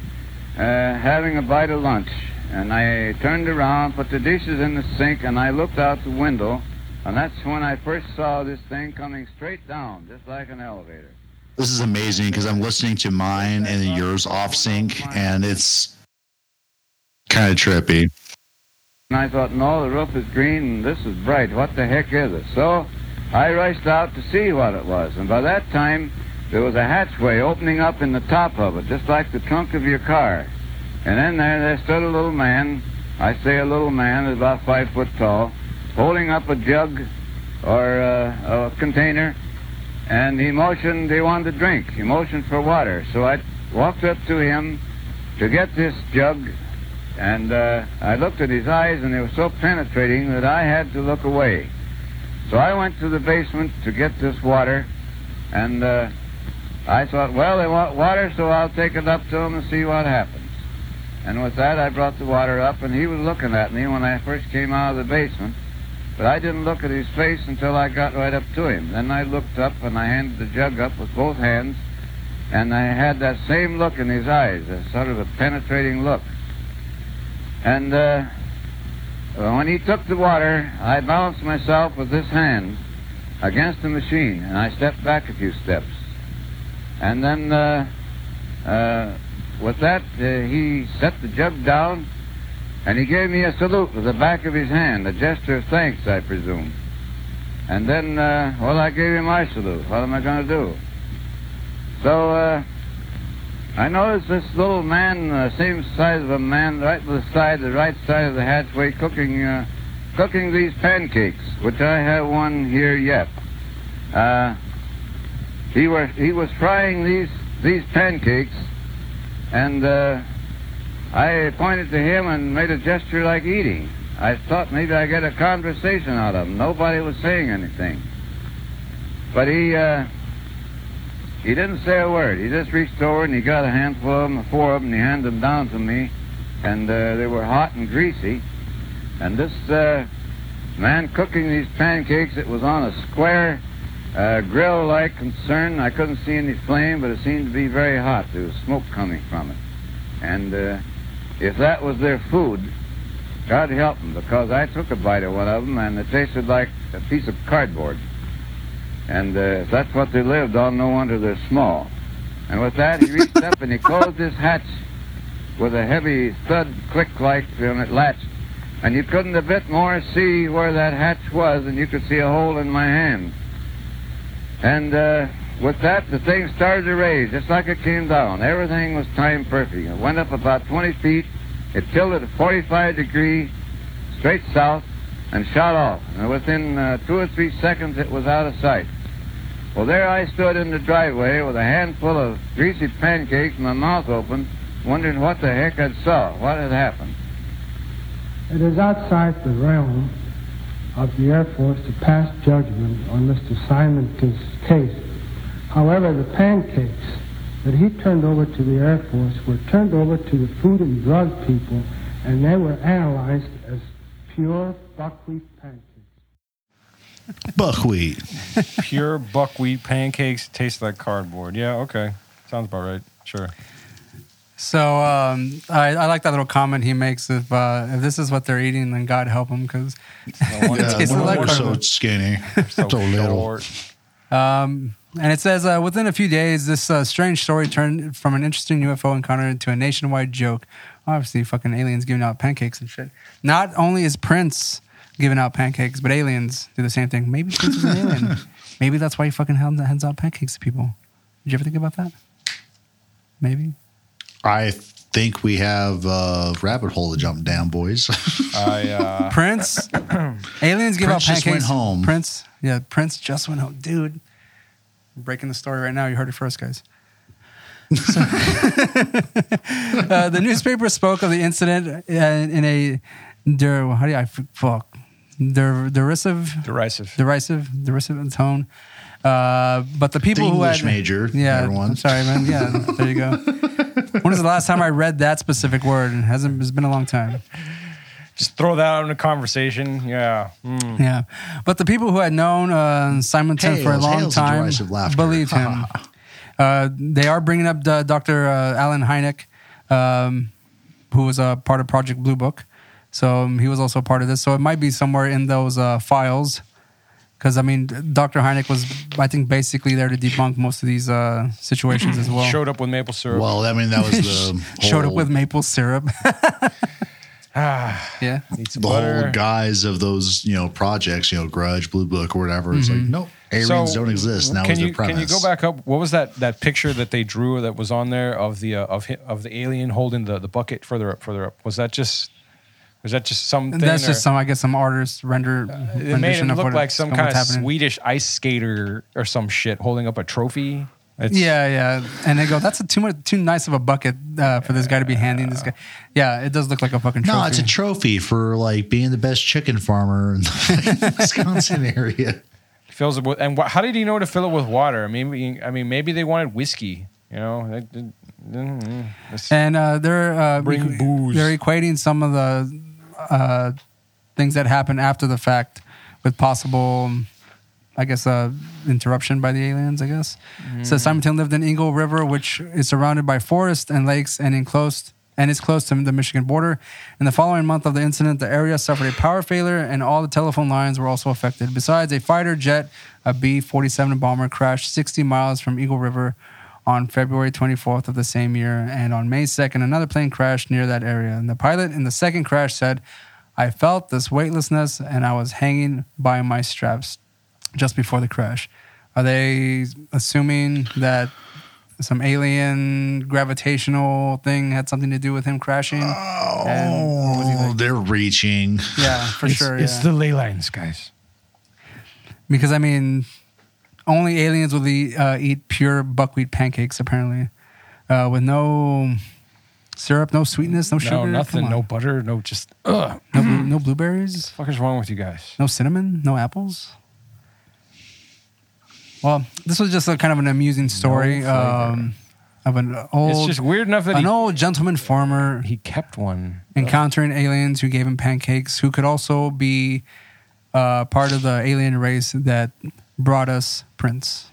uh, having a bite of lunch, and I turned around, put the dishes in the sink, and I looked out the window, and that's when I first saw this thing coming straight down, just like an elevator. This is amazing because I'm listening to mine and yours off sync, and it's kind of trippy. And I thought, no, the roof is green and this is bright. What the heck is it? So I rushed out to see what it was. And by that time, there was a hatchway opening up in the top of it, just like the trunk of your car. And in there, there stood a little man. I say a little man, about five foot tall, holding up a jug or uh, a container. And he motioned he wanted to drink. He motioned for water. So I walked up to him to get this jug and uh, I looked at his eyes, and they were so penetrating that I had to look away. So I went to the basement to get this water, and uh, I thought, well, they want water, so I'll take it up to them and see what happens. And with that, I brought the water up, and he was looking at me when I first came out of the basement. But I didn't look at his face until I got right up to him. Then I looked up, and I handed the jug up with both hands, and I had that same look in his eyes, a sort of a penetrating look. And uh, when he took the water, I balanced myself with this hand against the machine, and I stepped back a few steps. And then, uh, uh, with that, uh, he set the jug down, and he gave me a salute with the back of his hand, a gesture of thanks, I presume. And then, uh, well, I gave him my salute. What am I going to do? So, uh, I noticed this little man, uh, same size of a man, right by the side, the right side of the hatchway, cooking, uh, cooking these pancakes, which I have one here yet. Uh, he were he was frying these these pancakes, and uh, I pointed to him and made a gesture like eating. I thought maybe I'd get a conversation out of him. Nobody was saying anything, but he. Uh, he didn't say a word. He just reached over and he got a handful of them, four of them, and he handed them down to me. And uh, they were hot and greasy. And this uh, man cooking these pancakes, it was on a square uh, grill-like concern. I couldn't see any flame, but it seemed to be very hot. There was smoke coming from it. And uh, if that was their food, God help them, because I took a bite of one of them, and it tasted like a piece of cardboard. And uh, if that's what they lived on, no wonder they're small. And with that, he reached up and he closed this hatch with a heavy thud click like when it latched. And you couldn't a bit more see where that hatch was than you could see a hole in my hand. And uh, with that, the thing started to raise just like it came down. Everything was timed perfect. It went up about 20 feet. It tilted at 45 degree straight south and shot off. And within uh, two or three seconds, it was out of sight. Well, there I stood in the driveway with a handful of greasy pancakes and my mouth open, wondering what the heck I'd saw, what had happened. It is outside the realm of the Air Force to pass judgment on Mr. Simon's case. However, the pancakes that he turned over to the Air Force were turned over to the Food and Drug people, and they were analyzed as pure buckwheat pancakes. Buckwheat. Pure buckwheat pancakes taste like cardboard. Yeah, okay. Sounds about right. Sure. So um, I, I like that little comment he makes. If uh, if this is what they're eating, then God help them, because No wonder Yeah, tastes we're, like we're so cardboard. skinny. so so little. Um, and it says uh, within a few days, this uh, strange story turned from an interesting UFO encounter into a nationwide joke. Obviously, fucking aliens giving out pancakes and shit. Not only is Prince giving out pancakes, but aliens do the same thing. Maybe Prince is an alien. Maybe that's why he fucking hands hands out pancakes to people. Did you ever think about that? Maybe. I think we have a rabbit hole to jump down, boys. I uh, Prince, aliens give Prince out just pancakes. went home. Prince, yeah, Prince just went home, dude. I'm breaking the story right now. You heard it first, guys. So- uh, the newspaper spoke of the incident in, in a der, how do you, I fuck der, derisive, derisive. derisive, derisive tone. Uh, but the people The who English had, major, yeah, everyone. I'm sorry, man. Yeah, there you go. when was the last time I read that specific word? It hasn't. It's been a long time. Just throw that out in a conversation. Yeah. Mm. Yeah, but the people who had known uh, Simonton for a long hails time derisive laughter. believed him. uh, they are bringing up the, Dr. Uh, Allen Hynek, um, who was a part of Project Blue Book. So um, he was also a part of this. So it might be somewhere in those uh, files. Because, I mean, Dr. Hynek was, I think, basically there to debunk most of these uh, situations as well. Showed up with maple syrup. Well, I mean, that was the Showed up with maple syrup. ah, yeah. need the butter. whole guise of those, you know, projects, you know, Grudge, Blue Book, or whatever. It's like, nope, aliens So, don't exist. Now can was you premise. can you go back up? What was that that picture that they drew that was on there of the uh, of of the alien holding the, the bucket further up further up? Was that just was that just something? That's just or- some, I guess, some artist render It made rendition him of look what like some kind of happening. Swedish ice skater or some shit holding up a trophy. It's, Yeah, yeah. And they go, that's a too much, too nice of a bucket uh, for this guy to be handing this guy. Yeah, it does look like a fucking trophy. No, it's a trophy for like being the best chicken farmer in the Wisconsin area. fills it with. And wh- how did he know to fill it with water? I mean, I mean, maybe they wanted whiskey. You know, They- they- mm, it's- and uh, they're uh, Bring equ- booze. they're equating some of the uh, things that happen after the fact with possible, I guess, uh, interruption by the aliens. I guess. So Simonton lived in Eagle River, which is surrounded by forest and lakes, and enclosed. And is close to the Michigan border. In the following month of the incident, the area suffered a power failure, and all the telephone lines were also affected. Besides, a fighter jet, a B 47 bomber, crashed 60 miles from Eagle River on February 24th of the same year. And on May 2nd, another plane crashed near that area. And the pilot in the second crash said, I felt this weightlessness and I was hanging by my straps just before the crash. Are they assuming that some alien gravitational thing had something to do with him crashing? And was he Oh, they're reaching. yeah, for it's, sure. it's yeah. the ley lines, guys. because I mean, only aliens will eat, uh, eat pure buckwheat pancakes apparently, uh, with no syrup, no sweetness, no sugar, No, nothing. No butter. No, just ugh. no, no blueberries, What the fuck is wrong with you guys? no cinnamon, no apples. Well, this was just a kind of an amusing story flavor. um, of an old, It's just weird enough that an he, old gentleman farmer he kept one. encountering aliens who gave him pancakes, who could also be uh, part of the alien race that brought us Prince.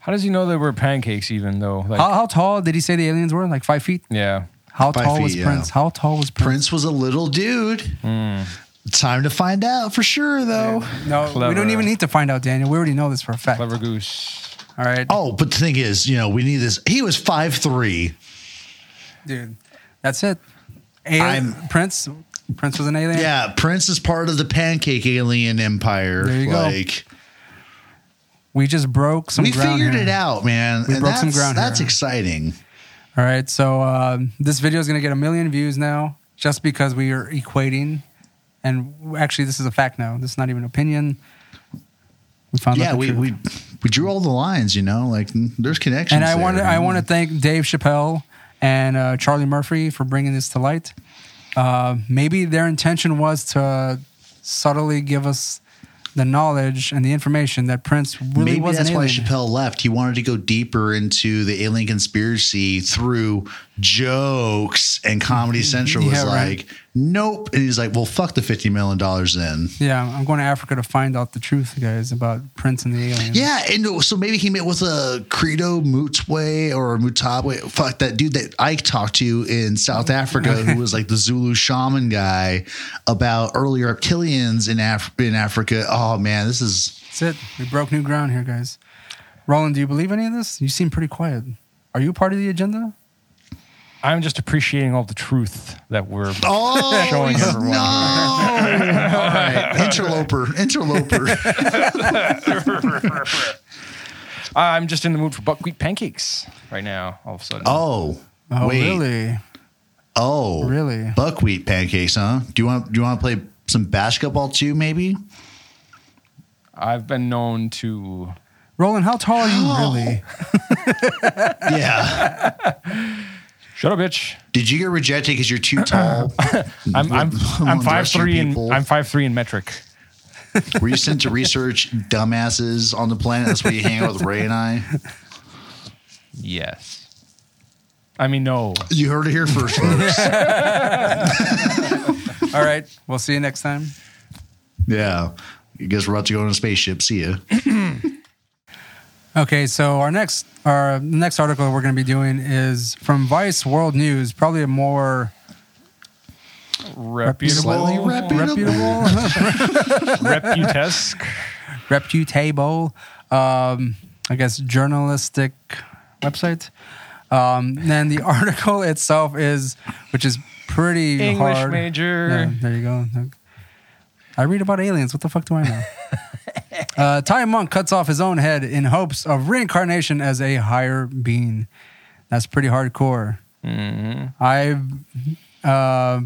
How does he know they were pancakes? Even though, like, How, how tall did he say the aliens were? Like five feet? yeah, How Five tall feet, was yeah. Prince? How tall was Prince? Prince was a little dude. Hmm. Time to find out for sure, though. No, we Clever. don't even need to find out, Daniel. We already know this for a fact. clever goose. All right, Oh, but the thing is, you know, we need this. He was five three. dude, that's it. Alien, I'm- Prince. Prince was an alien. Yeah, Prince is part of the pancake alien empire. There you go. like, we just broke some. we figured here. it out, man. We and broke some ground That's here. exciting. All right, so um, this video is going to get a million views now, just because we are equating, and actually, this is a fact now. This is not even opinion. We found out Yeah, we, we we drew all the lines. You know, like there's connections. and I want to I want to thank Dave Chappelle and uh, Charlie Murphy for bringing this to light. Uh, maybe their intention was to subtly give us the knowledge and the information that Prince really Maybe was that's why. Chappelle left. He wanted to go deeper into the alien conspiracy through jokes, and Comedy mm-hmm. Central was Yeah, right. like, "Nope." And he's like, "Well, fuck the fifty million dollars then." yeah, I'm going to Africa to find out the truth, guys, about Prince and the aliens. Yeah, and so maybe he met with a Credo Mutwa or Mutabwe. Fuck that dude that Icke talked to in South Africa, who was like the Zulu shaman guy about early reptilians in Af- in Africa. Oh man, this is That's it. We broke new ground here, guys. Roland, do you believe any of this? You seem pretty quiet. Are you a part of the agenda? I'm just appreciating all the truth that we're oh showing no. everyone. All right, interloper, interloper. I'm just in the mood for buckwheat pancakes right now. All of a sudden. Oh, Oh, wait. really? Oh, Really? Buckwheat pancakes, huh? Do you want? Do you want to play some basketball too? Maybe. I've been known to. Roland, how tall are you oh. really? Yeah. Shut up, bitch. Did you get rejected because you're too tall? I'm I'm I'm five rest of your three and people? I'm five three in metric. Were you sent to research dumbasses on the planet? That's why you hang out with Ray and I. Yes. I mean, no. You heard it here first, folks. All right. We'll see you next time. Yeah. I guess we're about to go on a spaceship. See ya. Okay, so our next our next article we're going to be doing is from Vice World News, probably a more Reputable. Slightly reputable. reputable, Reputesque. reputable, um, I guess journalistic website. Um, then the article itself is, which is pretty English hard. major. Yeah, there you go. I read about aliens. What the fuck do I know? uh, Thai Monk cuts off his own head in hopes of reincarnation as a higher being. That's pretty hardcore. I uh,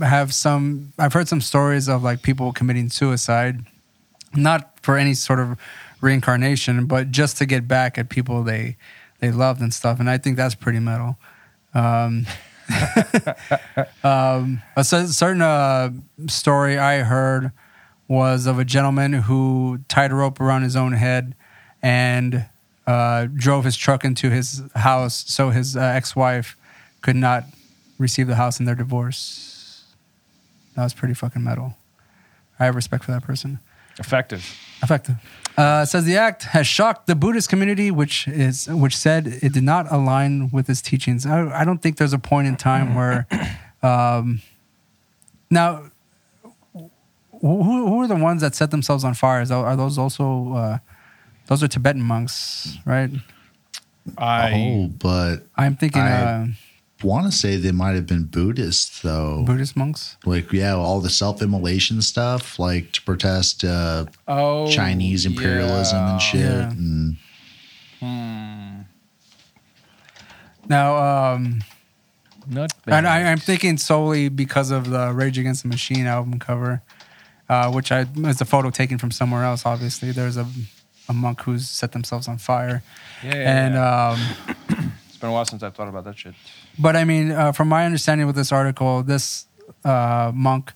have some. I've heard some stories of like people committing suicide, not for any sort of reincarnation, but just to get back at people they they loved and stuff. And I think that's pretty metal. Um, um, a certain uh, story I heard was of a gentleman who tied a rope around his own head and uh, drove his truck into his house so his uh, ex-wife could not receive the house in their divorce. That was pretty fucking metal. I have respect for that person. Effective. Effective. Uh, says the act has shocked the Buddhist community, which is which said it did not align with its teachings. I, I don't think there's a point in time where, um, now, who are the ones that set themselves on fire? Is tho- Are those also uh, those are Tibetan monks, right? I oh, but I'm thinking I- uh, want to say they might have been Buddhist though. Buddhist monks. Like yeah, all the self-immolation stuff, like to protest uh, oh Chinese imperialism yeah. and shit. Yeah. And Now, um, Not And bad. I, I'm thinking solely because of the Rage Against the Machine album cover, uh, which I it's a photo taken from somewhere else. Obviously, there's a a monk who's set themselves on fire, Yeah, yeah, and yeah. um, it's been a while since I've thought about that shit. but I mean, uh, from my understanding with this article, this uh, monk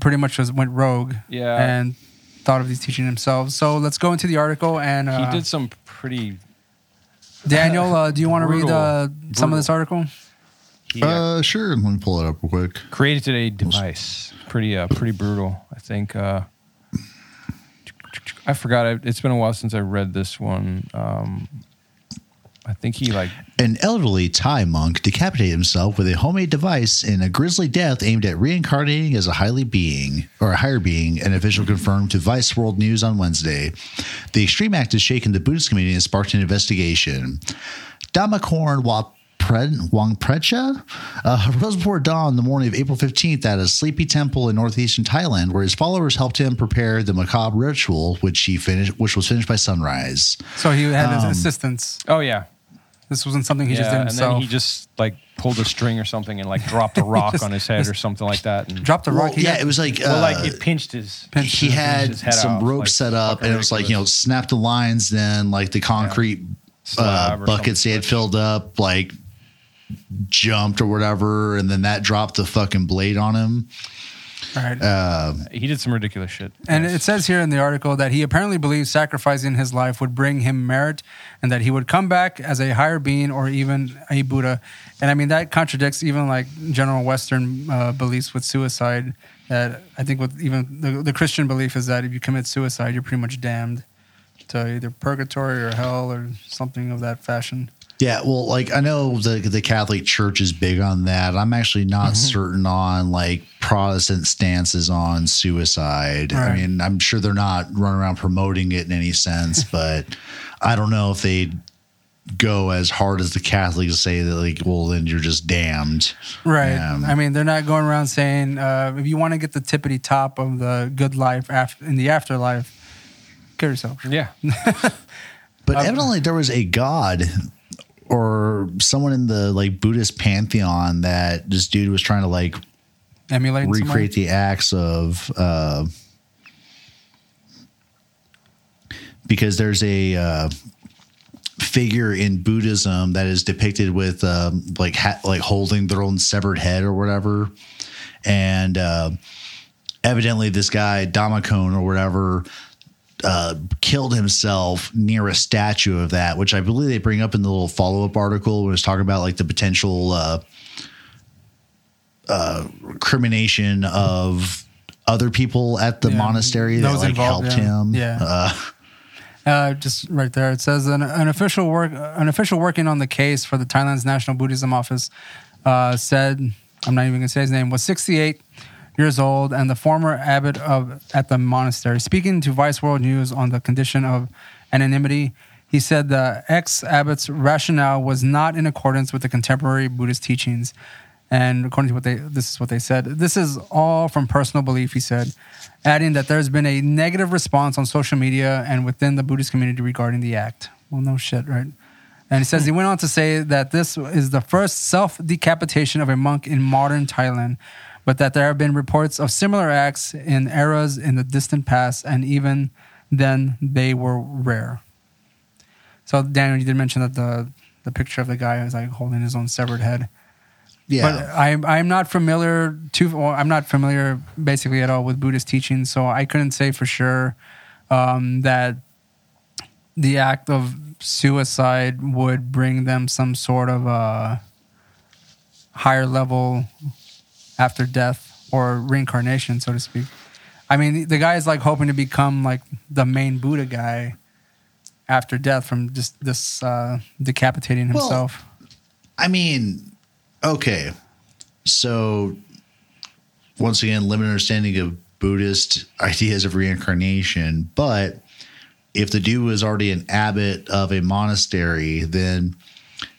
pretty much was went rogue, Yeah. and thought of these teaching themselves. So let's go into the article and uh, he did some pretty. Daniel, uh, do you want to read Brutal. uh, some of this article? Uh, sure, let me pull it up real quick. created a device. Pretty, uh, pretty brutal. I think. Uh, I forgot. It's been a while since I read this one. Um, I think he like An elderly Thai monk decapitated himself with a homemade device in a grisly death aimed at reincarnating as a highly being or a higher being, an official confirmed to Vice World News on Wednesday. The extreme act has shaken the Buddhist community and sparked an investigation. Damakorn Wapred- Wangprecha uh, rose before dawn the morning of April 15th at a sleepy temple in northeastern Thailand, where his followers helped him prepare the macabre ritual, which he finished, which was finished by sunrise. So he had his Um, assistants. oh yeah This wasn't something he just did and himself. then he just like pulled a string or something and like dropped a rock Just- on his head or something like that. And, dropped the rock. Well, yeah, got- it was like well, uh, like it pinched his. Pinched he had his head some off, ropes like, set up, and it was like you know, ridiculous. snap the lines. Then like the concrete uh, buckets they had filled up, like jumped or whatever, and then that dropped the fucking blade on him. Right. Uh, He did some ridiculous shit. And Yes. it says here in the article that he apparently believes sacrificing his life would bring him merit and that he would come back as a higher being or even a Buddha. And I mean, that contradicts even like general Western uh, beliefs with suicide. That I think with even the, the Christian belief is that if you commit suicide, you're pretty much damned to either purgatory or hell or something of that fashion. Yeah, well, like I know the the Catholic Church is big on that. I'm actually not Mm-hmm. certain on like Protestant stances on suicide. I mean, I'm sure they're not running around promoting it in any sense, but I don't know if they go as hard as the Catholics say that like, well, then you're just damned. Right. Um, I mean, they're not going around saying uh, if you want to get the tippity top of the good life after in the afterlife, kill yourself. yeah, But evidently, there was a god or someone in the like Buddhist pantheon that this dude was trying to like Emulate recreate the acts of. Uh, because there's a uh, figure in Buddhism that is depicted with um, like ha- like holding their own severed head or whatever, and uh, evidently this guy Damakon or whatever uh, killed himself near a statue of that, which I believe they bring up in the little follow up article when it's talking about like the potential uh, uh, crimination of other people at the Yeah, monastery that those like involved, helped yeah. him. Yeah. Uh, Uh, just right there, it says an, an official work, an official working on the case for the Thailand's National Buddhism Office uh, said, I'm not even gonna say his name, was 68 years old and the former abbot of at the monastery. Speaking to Vice World News on the condition of anonymity, he said the ex abbot's rationale was not in accordance with the contemporary Buddhist teachings. And according to what they, this is what they said. This is all from personal belief, he said, adding that there's been a negative response on social media and within the Buddhist community regarding the act. Well, no shit, right? And he says he went on to say that this is the first self decapitation of a monk in modern Thailand, but that there have been reports of similar acts in eras in the distant past, and even then they were rare. So, Daniel, you did mention that the the picture of the guy is like holding his own severed head. yeah. But I'm I'm not familiar too. Well, I'm not familiar basically at all with Buddhist teachings, so I couldn't say for sure um, that the act of suicide would bring them some sort of a higher level after death or reincarnation, so to speak. I mean, the guy is like hoping to become like the main Buddha guy after death from just this uh, decapitating Well, himself. I mean, okay. So, once again, limited understanding of Buddhist ideas of reincarnation. But if the dude was already an abbot of a monastery, then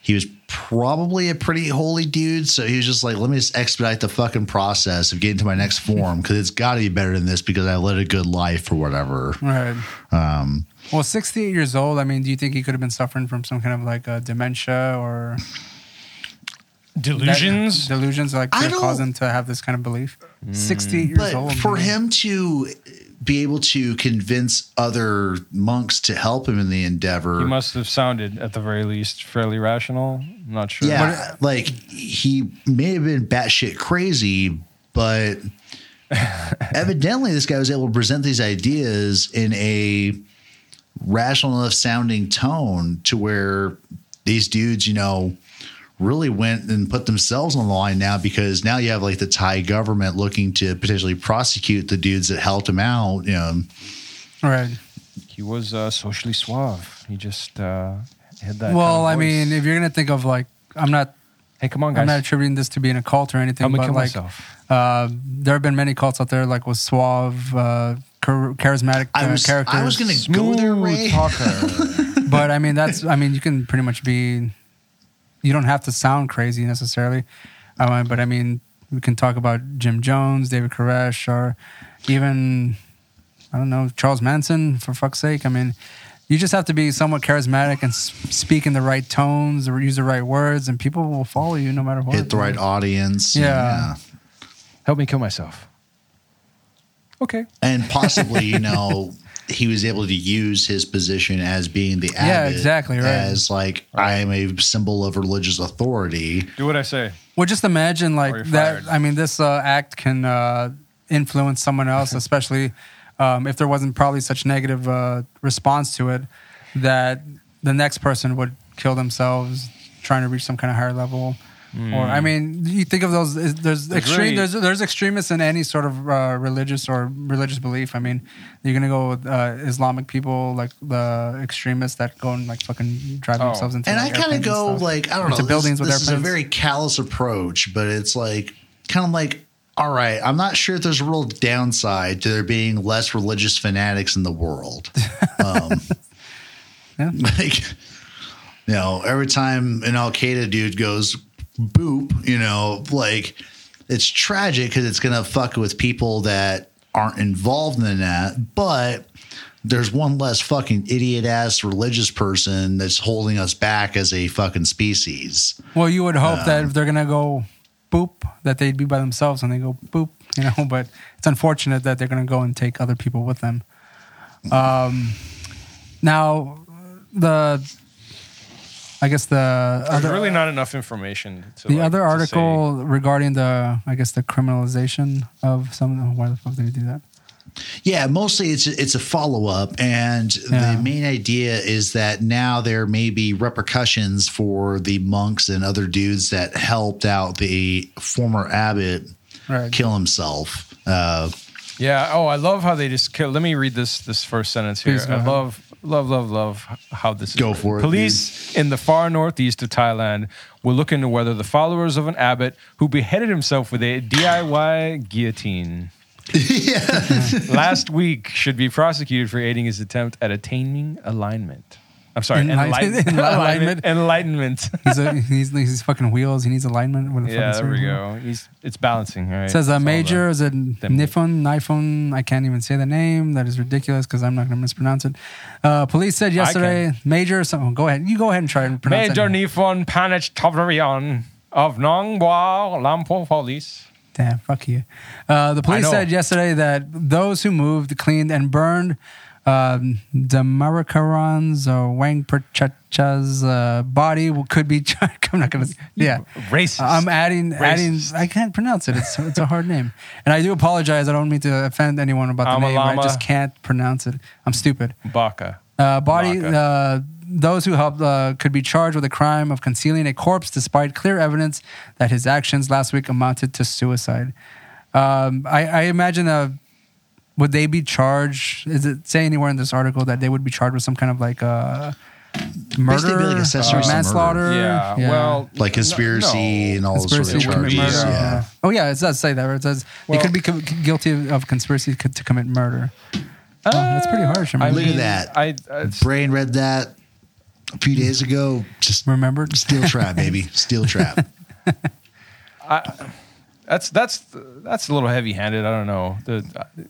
he was probably a pretty holy dude. So he was just like, let me just expedite the fucking process of getting to my next form because it's got to be better than this because I led a good life or whatever. Right. Um, Well, 68 years old. I mean, do you think he could have been suffering from some kind of like uh, dementia or Delusions. delusions like I to don't- cause him to have this kind of belief? 68 years but old. for man. him to be able to convince other monks to help him in the endeavor He must have sounded, at the very least, fairly rational. I'm not sure. yeah uh, like he may have been batshit crazy but evidently this guy was able to present these ideas in a rational enough sounding tone to where these dudes you know really went and put themselves on the line now because now you have like the Thai government looking to potentially prosecute the dudes that helped him out. You know, right. He was uh, socially suave. He just uh, had that. Well, kind I mean, if you're gonna think of like, I'm not, hey, come on, I'm not attributing this to being a cult or anything, Help me but kill like, myself. uh, there have been many cults out there, like with suave, uh, char- charismatic I uh, was characters. I was going to go there, Ray. but I mean, that's I mean, you can pretty much be. You don't have to sound crazy necessarily, uh, but I mean, we can talk about Jim Jones, David Koresh, or even I don't know Charles Manson. For fuck's sake, I mean, you just have to be somewhat charismatic and speak in the right tones or use the right words, and people will follow you no matter what. Hit the right audience. Yeah. Help me kill myself. Okay. And possibly, you know, he was able to use his position as being the abbot Yeah, exactly, right. as like I am a symbol of religious authority. Do what I say. Well, just imagine like that. I mean, this uh, act can uh, influence someone else, especially um, if there wasn't probably such negative uh, response to it, that the next person would kill themselves trying to reach some kind of higher level. Or I mean, you think of those. is- There's extreme. really- There's there's extremists in any sort of uh, religious or religious belief. I mean, you're gonna go with uh, Islamic people, like the extremists that go and like fucking drive Oh. themselves into. And I kind of go like I don't Into know. buildings this, with this is a very callous approach, but it's like kind of like all right. I'm not sure if there's a real downside to there being less religious fanatics in the world. Um, Yeah. Like you know, every time an Al Qaeda dude goes boop, you know, like it's tragic because it's gonna fuck with people that aren't involved in that, but there's one less fucking idiot ass religious person that's holding us back as a fucking species. Well, you would hope Um, that if they're gonna go boop, that they'd be by themselves and they go boop, you know. But it's unfortunate that they're gonna go and take other people with them. Um, now the, I guess the There's other really not enough information. To, the like, other to article regarding the I guess the criminalization of some. Why the fuck did he do that? Yeah, mostly it's it's a follow up, and Yeah. the main idea is that now there may be repercussions for the monks and other dudes that helped out the former abbot Right. kill himself. Uh, Yeah. Oh, I love how they just kill. Let me read this this first sentence here. Please I ahead. love, love, love, love how this is. Go written. for it, Police in the far northeast of Thailand will look into whether the followers of an abbot who beheaded himself with a DIY guillotine last week should be prosecuted for aiding his attempt at attaining alignment. I'm sorry, Enlighten- enlighten- enlightenment. enlightenment. He's a, he's he's fucking wheels. He needs alignment. With a yeah, fucking there we go. He's it's balancing. Right. It says a It's major is a Nifon, Nifon. I can't even say the name. That is ridiculous because I'm not going to mispronounce it. Uh, police said yesterday, major. Something. Go ahead. You go ahead and try and pronounce it. Major. Nifon Panich Tavarian of Nong Bua Lamphu Police. Damn, fuck you. Uh, the police said yesterday that those who moved, cleaned, and burned um, Damarakaran's or Wang Perchacha's uh, body could be charged. I'm not going to. Yeah. Racist. I'm adding, adding. Racist. I can't pronounce it. It's it's a hard name, and I do apologize. I don't mean to offend anyone about the a name. I just can't pronounce it. I'm stupid. Baka. Uh, body. Baka. Uh, those who helped uh, could be charged with a crime of concealing a corpse, despite clear evidence that his actions last week amounted to suicide. Um, I, I imagine. Uh, would they be charged? Is it say anywhere in this article that they would be charged with some kind of like uh, murder, Basically, like accessory or to murder. manslaughter? Yeah, well, like conspiracy no. and all those sort of charges. murder. Yeah. Oh yeah, it does say that. Right? It says Well- he could be co- guilty of conspiracy co- to commit murder. Oh, that's pretty harsh. I I mean, Look at that. I, uh, Brain read that a few days ago. Just remembered. steel trap, baby. Steel trap. That's that's that's a little heavy-handed. I don't know. The,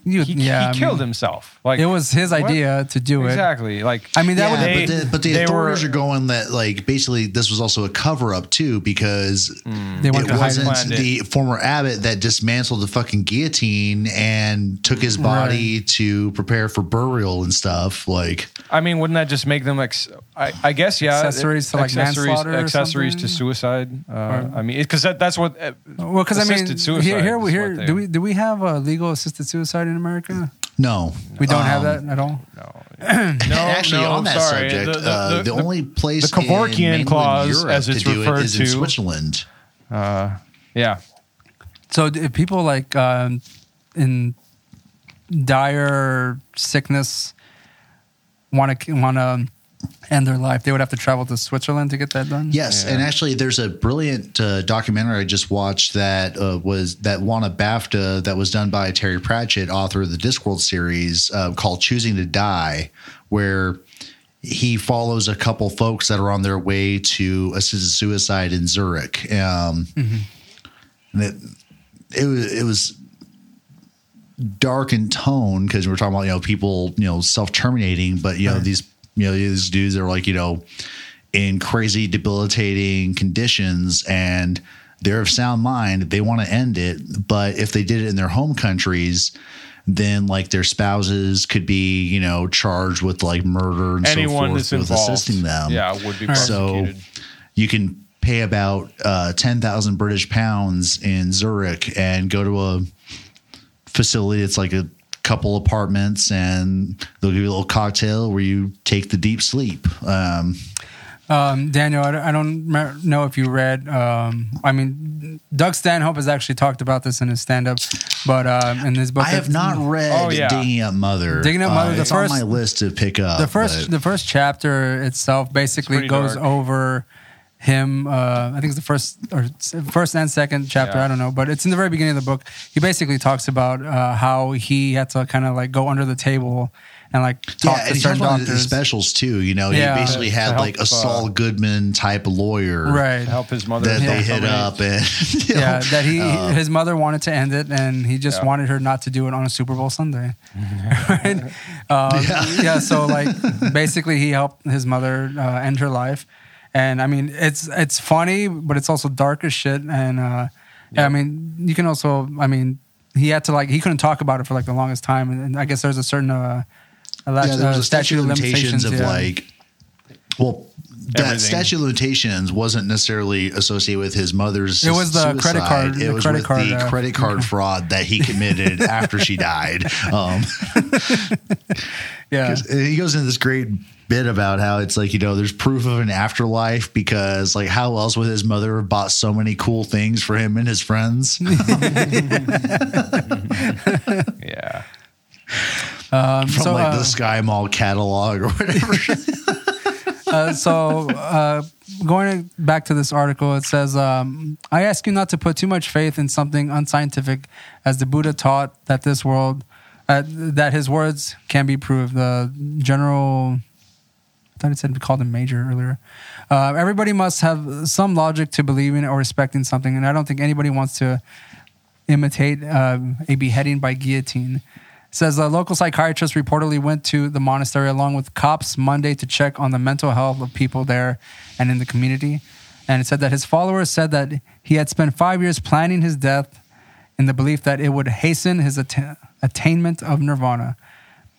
You- he yeah, he I killed mean, himself. Like It was his what? idea to do it. Exactly. Like I mean, that yeah, would They- but the, but the authorities were- are going that like basically this was also a cover up too because They it to hide it. wasn't Planned it. the former abbot that dismantled the fucking guillotine and took his body to prepare for burial and stuff. Like, I mean, wouldn't that just make them ex- I, I guess yeah. Accessories to, like, manslaughter or accessories to suicide. Uh, I mean, because that, that's what. Uh, Well, because I mean, assisted suicide here, here, is here what they- do we do we have a legal assisted suicide in America? no, We don't have Um, that at all. And actually, no, on that sorry. subject, The- the- uh, the- the, the- only place the Kevorkian in mainland clause, Europe as it's to do it referred is in to- Switzerland. Yeah. So if people like um, in dire sickness want to want to end their life, they would have to travel to Switzerland to get that done. Yes, Yeah. and actually, there's a brilliant uh, documentary I just watched that uh, was that won a BAFTA that was done by Terry Pratchett, author of the Discworld series, uh, called "Choosing to Die," where he follows a couple folks that are on their way to assisted suicide in Zurich. Um, And it, it was it was dark in tone because we're talking about you know people you know self terminating, but you know these you know these dudes are like you know in crazy debilitating conditions and they're of sound mind. They want to end it, but if they did it in their home countries. Then, like their spouses could be, you know, charged with like murder and Anyone so forth with involved. assisting them. Yeah, would be So you can pay about uh, 10,000 British pounds in Zurich and go to a facility. It's like a couple apartments and they'll give you a little cocktail where you take the deep sleep. Um, Um, Daniel, I don't, I don't know if you read. Um, I mean, Doug Stanhope has actually talked about this in his stand-up, but um, in his book, I have not read Oh, yeah. Digging Up Mother. Digging Up Mother, Uh, the it's first- on my list to pick up. the first the first chapter itself basically pretty goes dark. over him uh, i think it's the first or first and second chapter Yeah. i don't know but it's in the very beginning of the book he basically talks about uh, how he had to kind of like go under the table and like talk yeah, to and he talks certain about his doctors specials too. You know, Yeah. he basically had help, like a uh, Saul Goodman type lawyer, right To help his mother. That they hit up and you know, yeah that he uh, his mother wanted to end it and he just Yeah. wanted her not to do it on a super bowl sunday right um, yeah. so like basically he helped his mother uh, end her life and i mean it's it's funny but it's also dark as shit and uh yeah. i mean you can also i mean he had to like he couldn't talk about it for like the longest time and, and i guess there's a certain uh, a yeah, there was uh, a statute of limitations of yeah. like, well, that Everything. statute of limitations wasn't necessarily associated with his mother's. It was the credit card- It the was credit with card, the uh, credit card fraud that he committed after she died. Um, Yeah. 'cause he goes into this great bit about how it's like you know there's proof of an afterlife because like how else would his mother have bought so many cool things for him and his friends? Yeah. Um, from so, like uh, the Sky Mall catalog or whatever. uh, so uh, going back to this article, it says, um, "I ask you not to put too much faith in something unscientific, as the Buddha taught that this world, uh, that his words can be proved." The general, I thought it said we called him major earlier. Uh, everybody must have some logic to believing or respecting something, and I don't think anybody wants to imitate uh, a beheading by guillotine. It says a local psychiatrist reportedly went to the monastery along with cops Monday to check on the mental health of people there and in the community. And it said that his followers said that he had spent five years planning his death in the belief that it would hasten his atta- attainment of nirvana.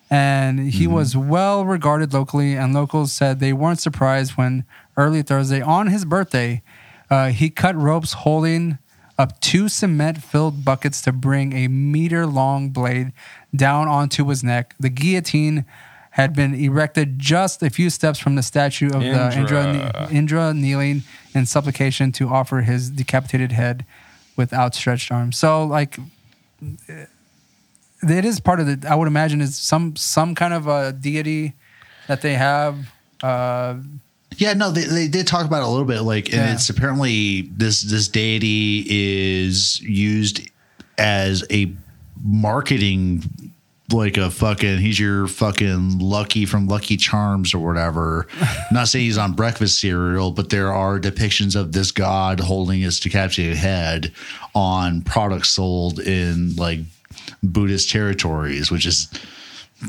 And he was well regarded locally, and locals said they weren't surprised when early Thursday, on his birthday, uh, he cut ropes holding up two cement filled buckets to bring a meter long blade down onto his neck. The guillotine had been erected just a few steps from the statue of the Indra, Indra. Indra kneeling in supplication to offer his decapitated head with outstretched arms. So, like, it is part of the. I would imagine is some some kind of a deity that they have. Uh, Yeah, no, they, they did talk about it a little bit. Like, and Yeah. it's apparently this this deity is used as a marketing, like a fucking. He's your fucking lucky from Lucky Charms or whatever. Not saying he's on breakfast cereal, but there are depictions of this god holding his decapitated head on products sold in like Buddhist territories, which is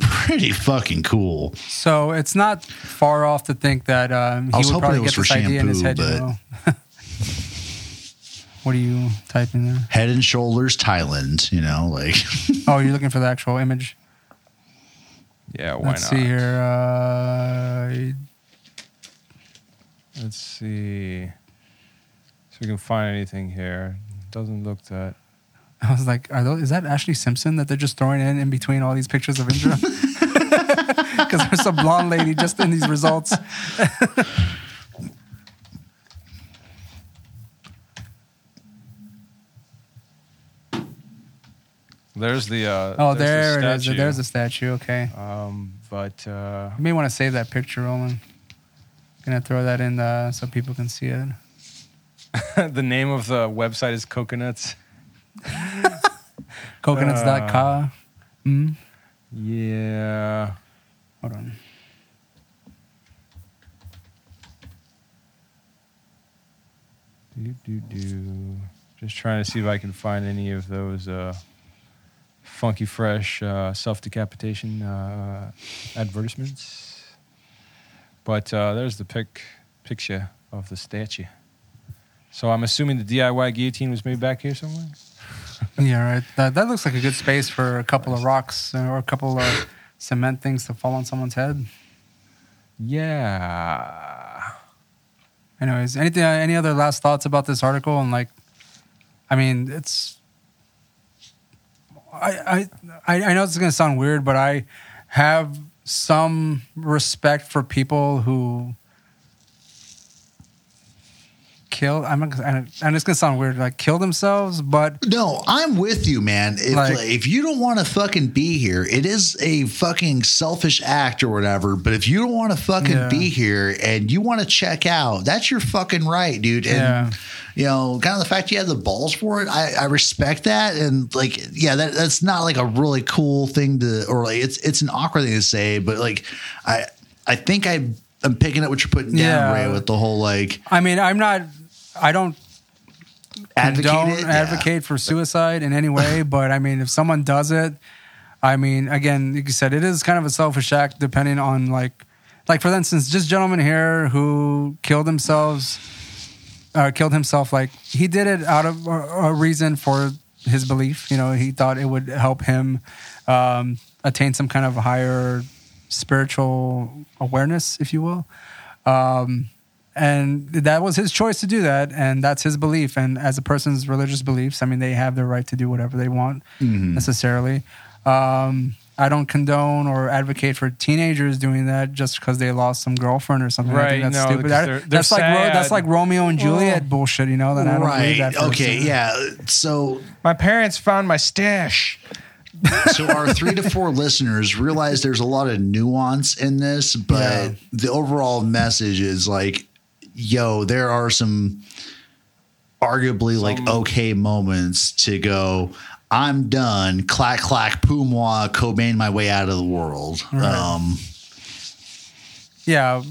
pretty fucking cool. so it's not far off to think that um, I he was would hoping probably it was get this for idea in his shampoo, head. But- what are you typing there? Head and shoulders Thailand, you know, like. Oh, you're looking for the actual image. Yeah, why Let's not? see here. Uh, Let's see. So we can find anything here. Doesn't look that. I was like, are those, is that Ashlee Simpson that they're just throwing in in between all these pictures of Indra? Because there's a blonde lady just in these results. There's the. Uh, Oh, there's there the it is. statue. There's a statue. Okay. Um, but uh, You may want to save that picture, Roland. Gonna throw that in uh, so people can see it. the name of the website is Coconuts. Coconuts.ca. Mm. Yeah. Hold on. Do do do. Just trying to see if I can find any of those uh, funky fresh uh, self decapitation uh, advertisements. But uh, there's the pic picture of the statue. So I'm assuming the DIY guillotine was made back here somewhere. Yeah, right. That, that looks like a good space for a couple of rocks or a couple of cement things to fall on someone's head. Yeah. Anyways, anything? Uh, any other last thoughts about this article? And like, I mean, it's. I I I know it's gonna sound weird, but I have some respect for people who kill. I'm not, and it's gonna sound weird, like kill themselves, but No, I'm with you, man. If Like- if you don't want to fucking be here, it is a fucking selfish act or whatever. But if you don't want to fucking Yeah. be here and you want to check out, that's your fucking right, dude. And Yeah. you know, kind of the fact you have the balls for it, I, I respect that. And like, yeah, that that's not like a really cool thing to, or like it's it's an awkward thing to say, but like, I I think I I'm picking up what you're putting down, Yeah. Ray, with the whole like I mean, I'm not. I don't advocate. Yeah. advocate for suicide in any way, but I mean, if someone does it, I mean, again, like you said, it is kind of a selfish act, depending on like, like for instance, just gentleman here who killed themselves, uh, killed himself. Like he did it out of a, a reason for his belief. You know, he thought it would help him um, attain some kind of higher spiritual awareness, if you will. Um, and that was his choice to do that, and that's his belief. And as a person's religious beliefs, I mean, they have the right to do whatever they want Mm-hmm. necessarily. Um, I don't condone or advocate for teenagers doing that just because they lost some girlfriend or something. I Right, think that's no, stupid. because they're- they're that's like Ro- that's like Romeo and Juliet bullshit. You know that I don't believe right. that. for Okay. second. Yeah. So My parents found my stash. so our three to four listeners realize there's a lot of nuance in this, but Yeah. the overall message is like, yo, there are some arguably like okay moments to go. I'm done. Clack clack poomois. Cobain my way out of the world. Um, Yeah.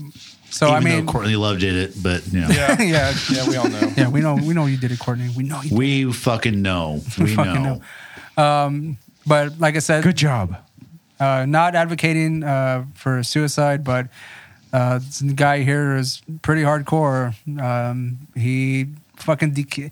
So even I mean, though Courtney Love did it, but you know, Yeah, yeah, yeah, we all know. yeah. We know we know you did it, Courtney. We know you. Did. we fucking know. We fucking know. know. But like I said, Good job. uh, not advocating uh, for suicide, but uh, this guy here is pretty hardcore. Um, he fucking deca-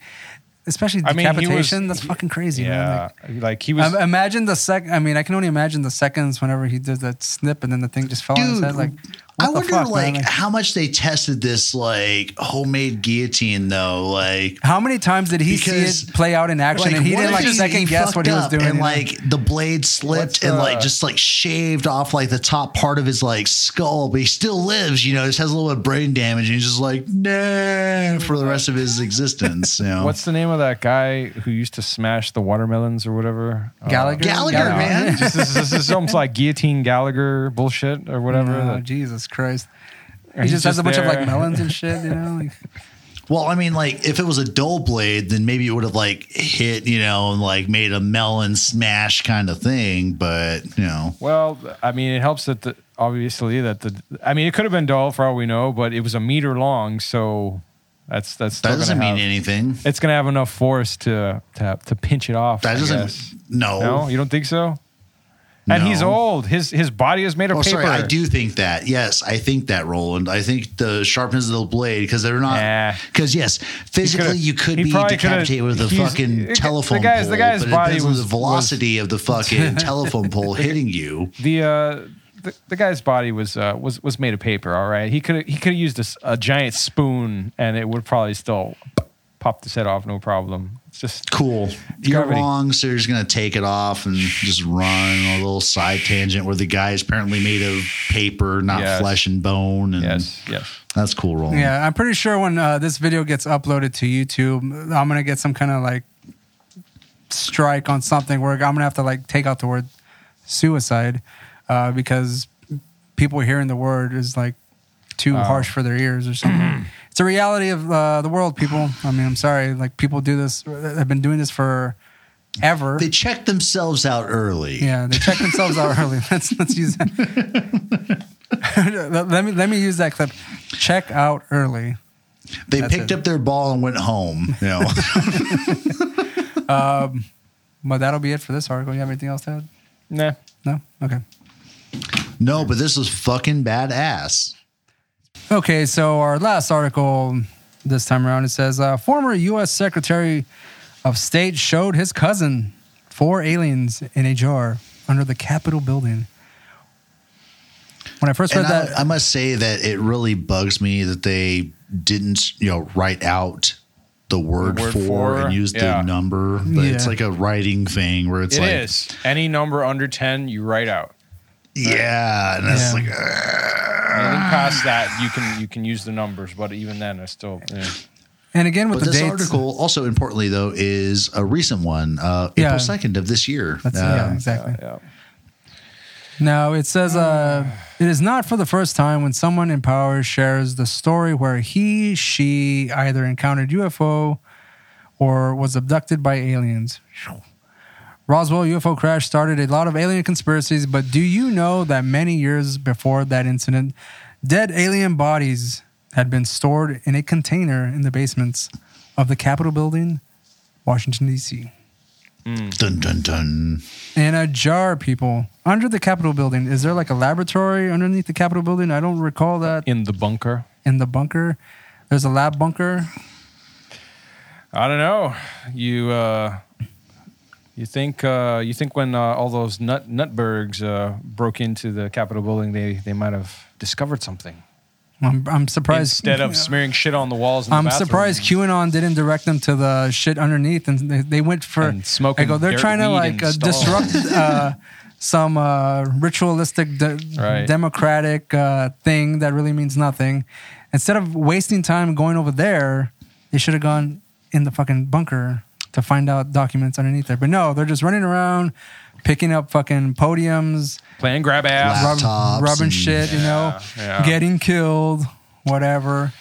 especially I mean, was- decapitation. that's fucking crazy. man. Yeah, like, he was. um, imagine the sec. I mean, I can only imagine the seconds whenever he did that snip, and then the thing just fell on his Dude, head. Like, I what the wonder fuck, like man? How much they tested this like homemade guillotine though. Like how many times did he Because, see it play out in action, and he didn't if like second guess what he was doing? and you know? like the blade slipped What's, and like just like shaved off like the top part of his like skull, but he still lives. You know, just has a little bit of brain damage, and he's just like nah for the rest of his existence. You know, What's the name of that guy who used to smash the watermelons or whatever? Uh, Gallagher, Gallagher, Gallagher. man. this, is, this is almost like guillotine Gallagher bullshit or whatever. Oh, that- Jesus Christ. He He's just has just a bunch of like melons and shit, you know? Like, Well, I mean, like if it was a dull blade, then maybe it would have like hit, you know, and like made a melon smash kind of thing. But you know, Well, I mean, it helps that the obviously that the I mean, it could have been dull for all we know, but it was a meter long, so that's that's still that doesn't gonna mean have, anything. It's gonna have enough force to to to pinch it off. That I doesn't. guess. No, No, you don't think so? And he's old. His his body is made of Oh, paper. sorry. I do think that. Yes, I think that, Roland. I think the sharpness of the blade because they're not. Because yes, physically you could be decapitated with a fucking the telephone guy's- pole. the guy's but body it depends on was- the velocity of the fucking telephone pole hitting you. The uh the, the guy's body was uh, was was made of paper. All right, he could he could have used a, a giant spoon and it would probably still pop his head off, no problem. It's just Cool. You're gravity. wrong. So you're just gonna take it off and just run a little side tangent where the guy is apparently made of paper, not Yes. flesh and bone. And yes, yes. that's cool, Roland. yeah, I'm pretty sure when uh, this video gets uploaded to YouTube, I'm going to get some kind of like strike on something where I'm going to have to like take out the word suicide uh, because people hearing the word is like too harsh for their ears or something. it's a reality of uh, the world, people. I mean, I'm sorry. Like, people do this, have been doing this for ever. They check themselves out early. Yeah, they check themselves out early. Let's let's use that. let me let me use that clip. Check out early. They That's picked it. up their ball and went home. You know. But that'll be it for this article. You have anything else to add? Nah. No. Okay. no, but this was fucking badass. Okay. So our last article this time around it says uh, former U.S. Secretary of State showed his cousin four aliens in a jar under the Capitol building. When I first read And that, I must say that it really bugs me that they didn't, you know, write out the word, word for, for, and use yeah. the number. But it's like a writing thing where it's It like, is any number under ten you write out. Yeah, and it's Yeah. like, uh, Anything past that you can you can use the numbers, but even then I still yeah. and again with but the this dates, article, also importantly though, is a recent one, uh, Yeah. April second of this year. That's, yeah, exactly. yeah. Now it says uh, it is not for the first time when someone in power shares the story where he, she either encountered UFO or was abducted by aliens. Roswell UFO crash started a lot of alien conspiracies, but do you know that many years before that incident, dead alien bodies had been stored in a container in the basements of the Capitol building, Washington, D.C.? Dun dun dun. in a jar, people, under the Capitol building. Is there like a laboratory underneath the Capitol building? I don't recall that in the bunker. in the bunker. There's a lab bunker. I don't know. You uh, you think uh, you think when uh, all those nut nutbergs uh, broke into the Capitol building, they they might have discovered something. I'm, I'm surprised. instead of smearing shit on the walls. In the I'm bathroom. surprised QAnon didn't direct them to the shit underneath, and they, they went for. And smoking I go, they're dirt trying to weed like in uh, stalls. disrupt uh, some uh, ritualistic de- Right. democratic uh, thing that really means nothing. Instead of wasting time going over there, they should have gone in the fucking bunker to find out documents underneath there. But no, they're just running around, picking up fucking podiums, playing grab ass. Wow. rub, rubbing and- shit, you know, yeah. getting killed, whatever.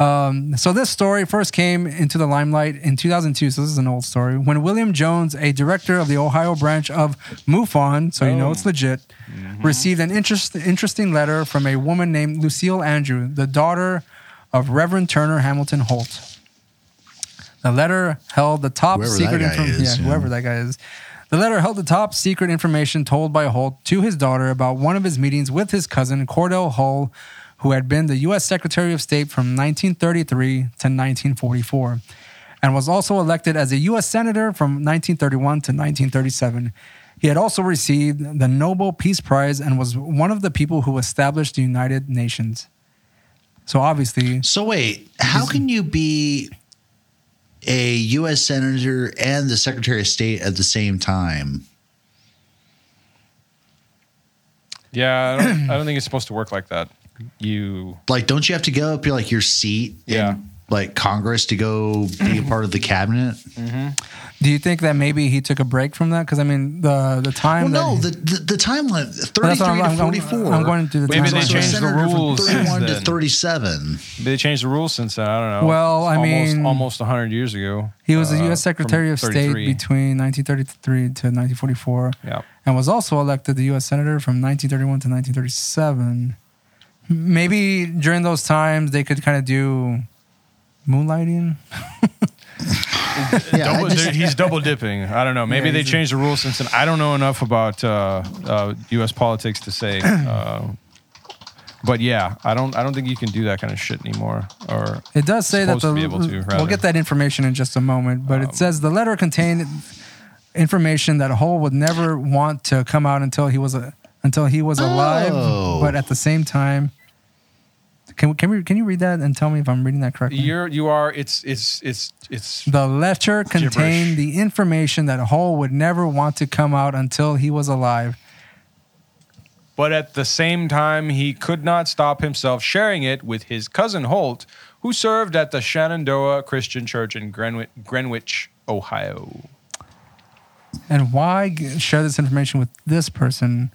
Um, so this story first came into the limelight in 2002. So this is an old story when William Jones, a director of the Ohio branch of MUFON, so you know Oh. it's legit, received an interest, interesting letter from a woman named Lucille Andrew, the daughter of Reverend Turner Hamilton Holt. The letter held the top Whoever secret information. yeah, yeah. whoever that guy is. The letter held the top secret information told by Holt to his daughter about one of his meetings with his cousin Cordell Hull, who had been the U.S. Secretary of State from 1933 to 1944, and was also elected as a U.S. Senator from 1931 to 1937. He had also received the Nobel Peace Prize and was one of the people who established the United Nations. So obviously, So wait, how can you be a U.S. senator and the Secretary of State at the same time? Yeah, I don't, I don't think it's supposed to work like that. You Like, don't you have to go up your like your seat Yeah. in like Congress to go be a part of the cabinet? Mm-hmm. Do you think that maybe he took a break from that? Because I mean, the the time Well, that no, the, the the timeline That's thirty what three I'm- to I'm- forty four. I'm going to do the Maybe timeline. they So changed the rules from thirty one to then. thirty seven. they changed the rules since then. I don't know. Well, I almost, mean- almost hundred years ago. He was the uh, U.S. Secretary of State between 1933 to 1944, Yeah. and was also elected the U.S. Senator from 1931 to 1937. Maybe during those times they could kind of do moonlighting. Yeah, Double, just- he's double dipping. I don't know. Maybe Yeah, they he's a- changed the rules since then. I don't know enough about uh, uh, U.S. politics to say. Uh, but yeah, I don't. I don't think you can do that kind of shit anymore. Or It does say that the to be able to, we'll rather. get that information in just a moment, but it says the letter contained information that Hull would never want to come out until he was a, until he was alive, Oh. but at the same time. Can, can we can you read that and tell me if I'm reading that correctly? you're you are. It's it's it's it's. The letter Gibberish. contained the information that Hull would never want to come out until he was alive. But at the same time, he could not stop himself sharing it with his cousin Holt, who served at the Shenandoah Christian Church in Greenwich, Greenwich Ohio. And why share this information with this person?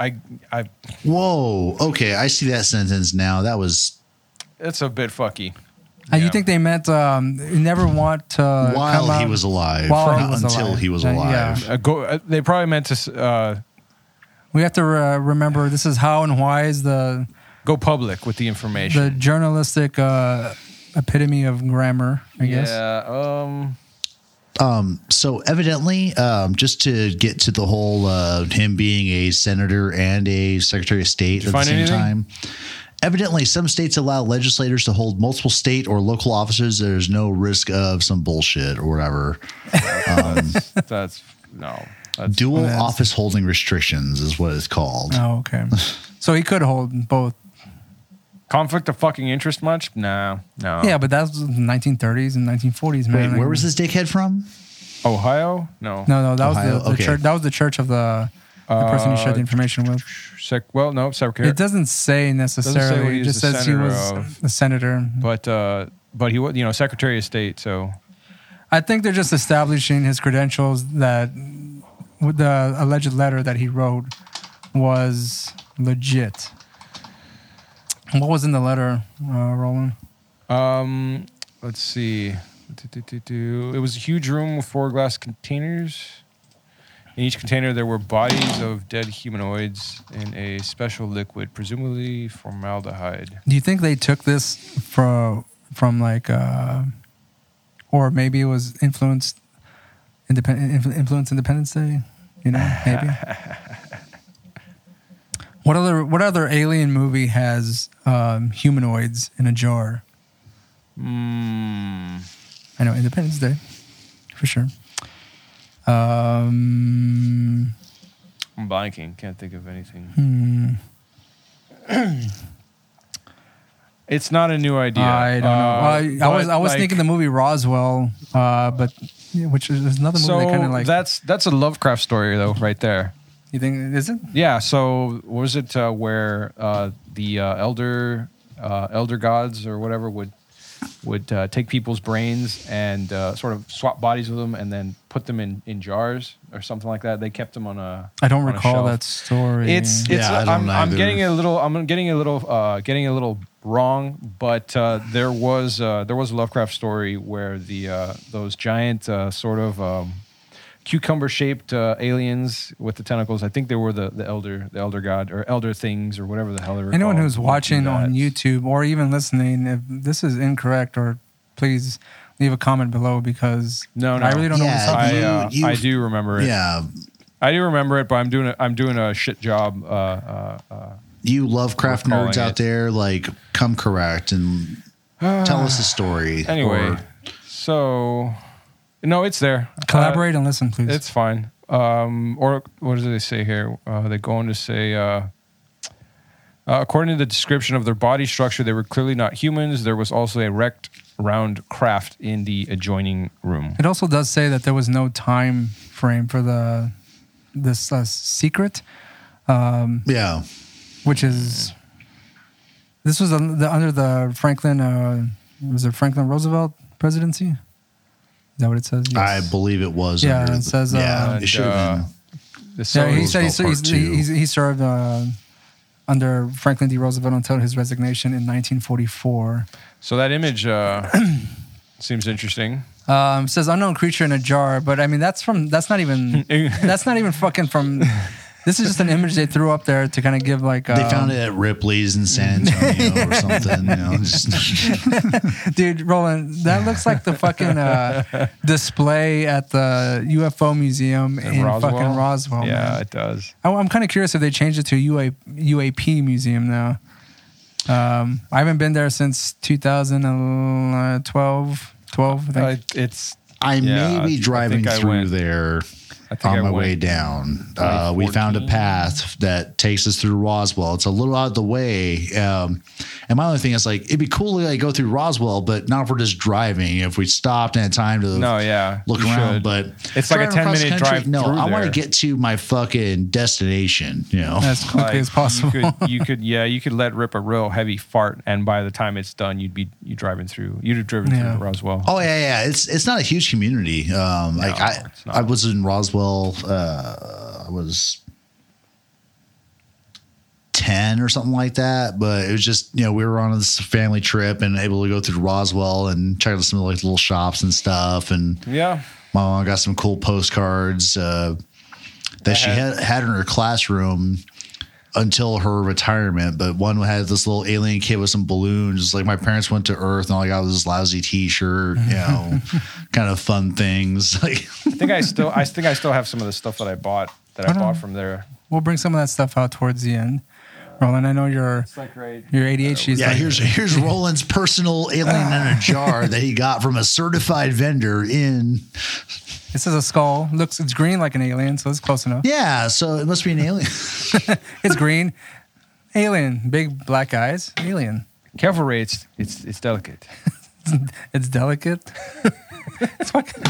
I, I, Whoa. Okay, I see that sentence now. That was it's a bit fucky. And Yeah. you think they meant um, never want to come while he was alive, while not he was until alive. he was Uh, alive. yeah. Uh, go, uh, they probably meant to uh, We have to uh, remember this is how and why is the go public with the information. the journalistic uh, epitome of grammar. I guess. Yeah. Um. Um, so evidently, um, just to get to the whole uh, him being a senator and a secretary of state at the same anything? time. Evidently, some states allow legislators to hold multiple state or local offices. There's no risk of some bullshit or whatever. That's no. That's, Dual That's- office holding restrictions is what it's called. Oh, okay. so he could hold both. Conflict of fucking interest much? No. No. Yeah, but that's the 1930s and 1940s, man. Wait, where was this dickhead from? Ohio? No. No, no, that Ohio? was the, the Okay. church. That was the church of the, the person he shared the Uh, information with. Sec- well, no. Secretary. It doesn't say necessarily. what he it was just the says he senator was of. a senator. but uh, but he was you know Secretary of State. So I think they're just establishing his credentials that with the alleged letter that he wrote was legit. What was in the letter, uh, Roland? Um, let's see. It was a huge room with four glass containers. In each container, there were bodies of dead humanoids in a special liquid, presumably formaldehyde. Do you think they took this from from like, uh, or maybe it was influenced, independent influence Independence Day? You know, maybe. what other what other alien movie has um, humanoids in a jar? Mm, I know Independence Day, for sure. Um, I'm blanking. Can't think of anything. hmm. It's not a new idea. I don't know. Uh, Well, I, I was I was like, thinking the movie Roswell, uh, but yeah, which is another movie So that kind of like that's that's a Lovecraft story though, right there. You think is it? Yeah. So was it uh, where uh, the uh, elder uh, elder gods or whatever would would uh, take people's brains and uh, sort of swap bodies with them and then put them in, in jars or something like that. They kept them on a. I don't recall that story. It's it's Yeah, I don't I'm, I'm getting a little I'm getting a little uh, getting a little wrong, but uh, there was uh, there was a Lovecraft story where the uh, those giant uh, sort of um, cucumber shaped uh, aliens with the tentacles. I think they were the, the elder the elder god or elder things or whatever the hell they were. anyone called. who's watching on YouTube or even listening, if this is incorrect, or please leave a comment below because No, no. I really don't know. Yeah, What this I uh, You- I do remember it. Yeah, I do remember it, but I'm doing a, I'm doing a shit job. Uh, uh, uh, you Lovecraft We're nerds out it. there, like come correct and tell us the story. anyway, Or- so no, it's there. Uh, Collaborate and listen, please. It's fine. Um, or what does they say here? Uh, they go on to say, uh, uh, according to the description of their body structure, they were clearly not humans. There was also a wrecked round craft in the adjoining room. It also does say that there was no time frame for the this uh, secret, yeah, which is this was under the Franklin uh, was it Franklin Roosevelt presidency? Is that what it says? Yes. I believe it was. Yeah, under it the- says, yeah, uh, it should have And, been. The yeah, he so- said he, Roosevelt he's, he's, he served uh, under Franklin D. Roosevelt until his resignation in 1944. so that image uh, seems interesting. Um, says unknown creature in a jar, but I mean that's from that's not even that's not even fucking from. This is just an image they threw up there to kind of give like. They um, found it at Ripley's in San Antonio or something. You know, just, Dude, Roland, that looks like the fucking uh, display at the UFO museum in, fucking Roswell. Yeah, man. it does. I, I'm kind of curious if they changed it to a UA, UAP museum now. Um, I haven't been there since 2012, 12, I think. Uh, it's. I Yeah, may be driving I through went- there I think on I my went way down. Uh, we found a path that takes us through Roswell. It's a little out of the way. Um, and my only thing is like, it'd be cool to like go through Roswell, but not if we're just driving. If we stopped and had time to No, yeah, look around, should. but It's like a 10 minute country, drive No, I want to get to my fucking destination. You know, as quickly Like, as possible. You could, you could, yeah, you could let rip a real heavy fart, and by the time it's done, you'd be you driving through. You'd have driven Yeah. through Roswell. Oh yeah, yeah. It's it's not a huge community. Um, like I. I was in Roswell. Uh, I was ten or something like that. But it was just you know we were on this family trip and able to go through Roswell and check out some of like little shops and stuff. And Yeah, my mom got some cool postcards uh, that she had had in her classroom until her retirement. But one had this little alien kid with some balloons. Like my parents went to Earth, and all I got was this lousy T-shirt. You know, kind of fun things. Like I think I still, I think I still have some of the stuff that I bought that I don't bought from there. we'll bring some of that stuff out towards the end. Roland, I know your It's like right. your ADHD is yeah, like, here's here's Roland's personal alien in a jar that he got from a certified vendor in. This is a skull. Looks it's green like an alien, so it's close enough. Yeah, so it must be an alien. It's green. Alien. Big black eyes. Alien. Careful, Ray. It's it's, it's delicate. It's delicate. it's fucking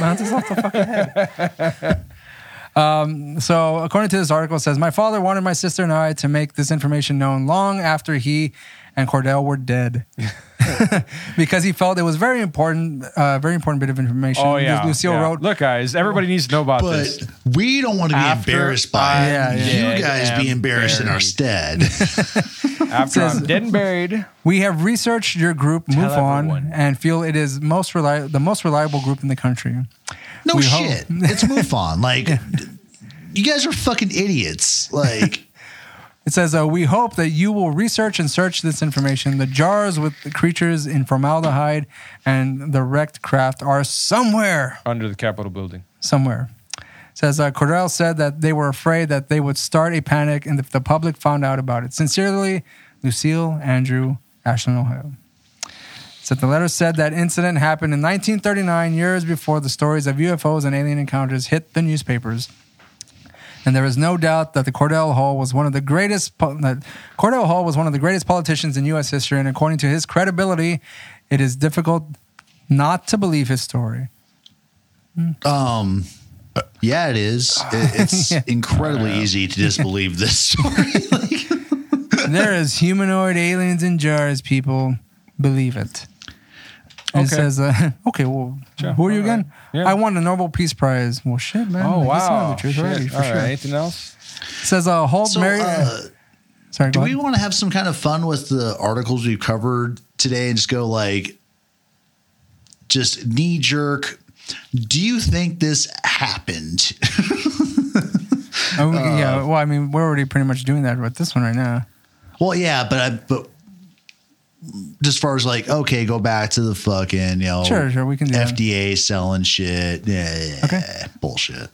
bounces off the fucking head. Um, so, according to this article, it says my father wanted my sister and I to make this information known long after he and Cordell were dead, because he felt it was very important, uh, very important bit of information. Oh yeah. Lucille yeah. wrote. Look, guys, everybody needs to know about But this. we don't want to be After embarrassed by it. I You am guys be embarrassed in our stead. After says- I'm dead and buried, We have researched your group, Tell MUFON, everyone. and feel it is most reli- the most reliable group in the country. No We shit. It's MUFON. Like, you guys are fucking idiots. Like, It says, uh, We hope that you will research and search this information. The jars with the creatures in formaldehyde and the wrecked craft are somewhere. under the Capitol building. Somewhere. It says, uh, Cordell said that they were afraid that they would start a panic and if the public found out about it. Sincerely, Lucille Andrew, Ashland, Ohio. Said the letter said that incident happened in 1939, years before the stories of UFOs and alien encounters hit the newspapers. And there is no doubt that the Cordell Hull was one of the greatest. po- That Cordell Hull was one of the greatest politicians in U.S. history, and according to his credibility, it is difficult not to believe his story. Um, yeah, it is. It- It's incredibly easy to disbelieve this story. Like, there is humanoid aliens in jars. People believe it. And It says, uh, "Okay, well, Sure. who are you All right. again? Yeah. I won the Nobel Peace Prize. Well, shit, man. Oh Like, wow! the truth Shit. already, for All sure. right. Anything else? It says, uh, Holt so, married. uh, Sorry, do we ahead. want to have some kind of fun with the articles we've covered today and just go like, just knee jerk? Do you think this happened? Oh, uh, yeah, well, I mean, we're already pretty much doing that with this one right now. well, yeah, but I, but as far as like, okay, go back to the fucking you know, Sure, sure, we can do that. FDA selling shit. Yeah, Okay. bullshit.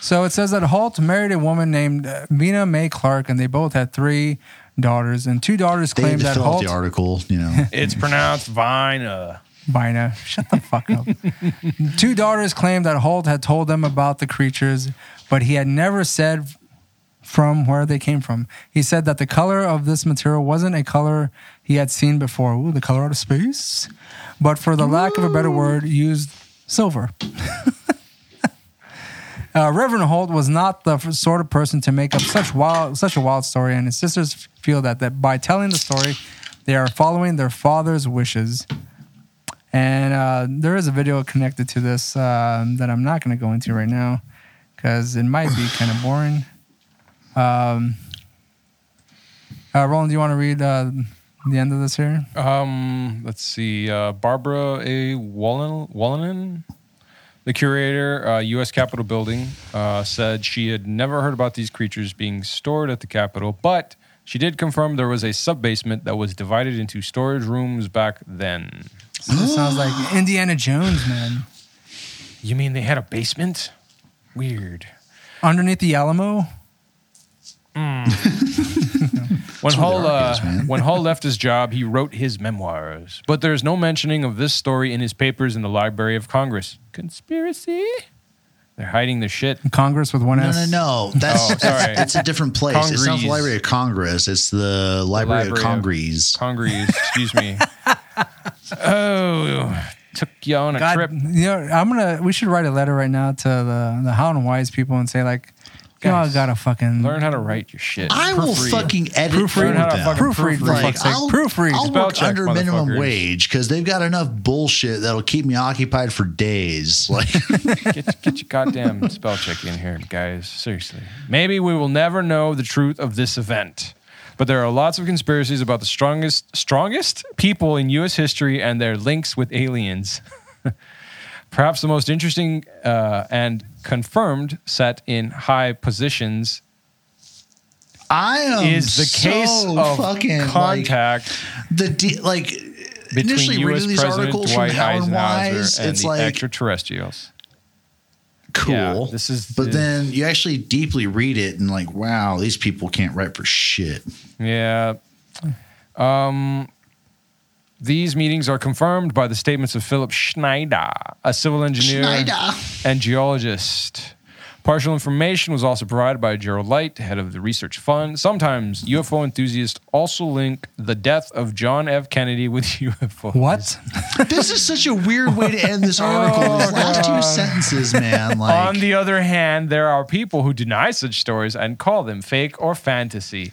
So it says that Holt married a woman named uh, Vina Mae Clark, and they both had three daughters, and two daughters They had claimed to that fill out Holt. the article, you know. It's pronounced Vina. Vina, shut the fuck up. two daughters claimed that Holt had told them about the creatures, but he had never said from where they came from. He said that the color of this material wasn't a color he had seen before. Ooh, the color out of space. But for the lack of a better word, used silver. Uh, Reverend Holt was not the sort of person to make up such wild, such a wild story, and his sisters feel that that by telling the story, they are following their father's wishes. And uh, there is a video connected to this um, that I'm not going to go into right now because it might be kind of boring. Um, uh, Roland, do you want to read uh, the end of this here? Um, let's see. Uh, Barbara A. Wallen, Wolanin, the curator, uh, U.S. Capitol Building, uh, said she had never heard about these creatures being stored at the Capitol, but she did confirm there was a sub basement that was divided into storage rooms back then. This sounds like Indiana Jones, man. You mean they had a basement? Weird. Underneath the Alamo? When where Hull uh, is, when Hull left his job, he wrote his memoirs, but there's no mentioning of this story in his papers in the Library of Congress. Conspiracy? They're hiding the shit. Congress with one No, S. no, no. That's, Oh, sorry. that's a different place. It's not the Library of Congress. It's the Library, of Library of- Congress. Congress, excuse me. oh, took you on a God, trip. you know, I'm gonna. We should write a letter right now to the the How and Whys people and say like, y'all Guys, gotta fucking Learn how to write your shit. I will Proofread. fucking edit Proofread. for Learn how to them. fucking proofread for proofread. fuck's sake. I'll, proofread. I'll Spell work check, under minimum motherfuckers. wage because they've got enough bullshit that'll keep me occupied for days. Like, Get, get your goddamn spell check in here, guys. Seriously. Maybe we will never know the truth of this event. But there are lots of conspiracies about the strongest strongest people in US history and their links with aliens. Perhaps the most interesting uh, and confirmed set in high positions I am is the case so of fucking like, contact the de- like between initially U.S. reading these President articles Dwight from How and Whys, and it's the like extraterrestrials. cool. Yeah, this is but the- then you actually deeply read it and like, wow, these people can't write for shit. Yeah. Um, these meetings are confirmed by the statements of Philip Schneider, a civil engineer Schneider. and geologist. Partial information was also provided by Gerald Light, head of the research fund. Sometimes UFO enthusiasts also link the death of John F. Kennedy with UFOs. What? This is such a weird way to end this oh, article. These last two sentences, man. Like, On the other hand, there are people who deny such stories and call them fake or fantasy.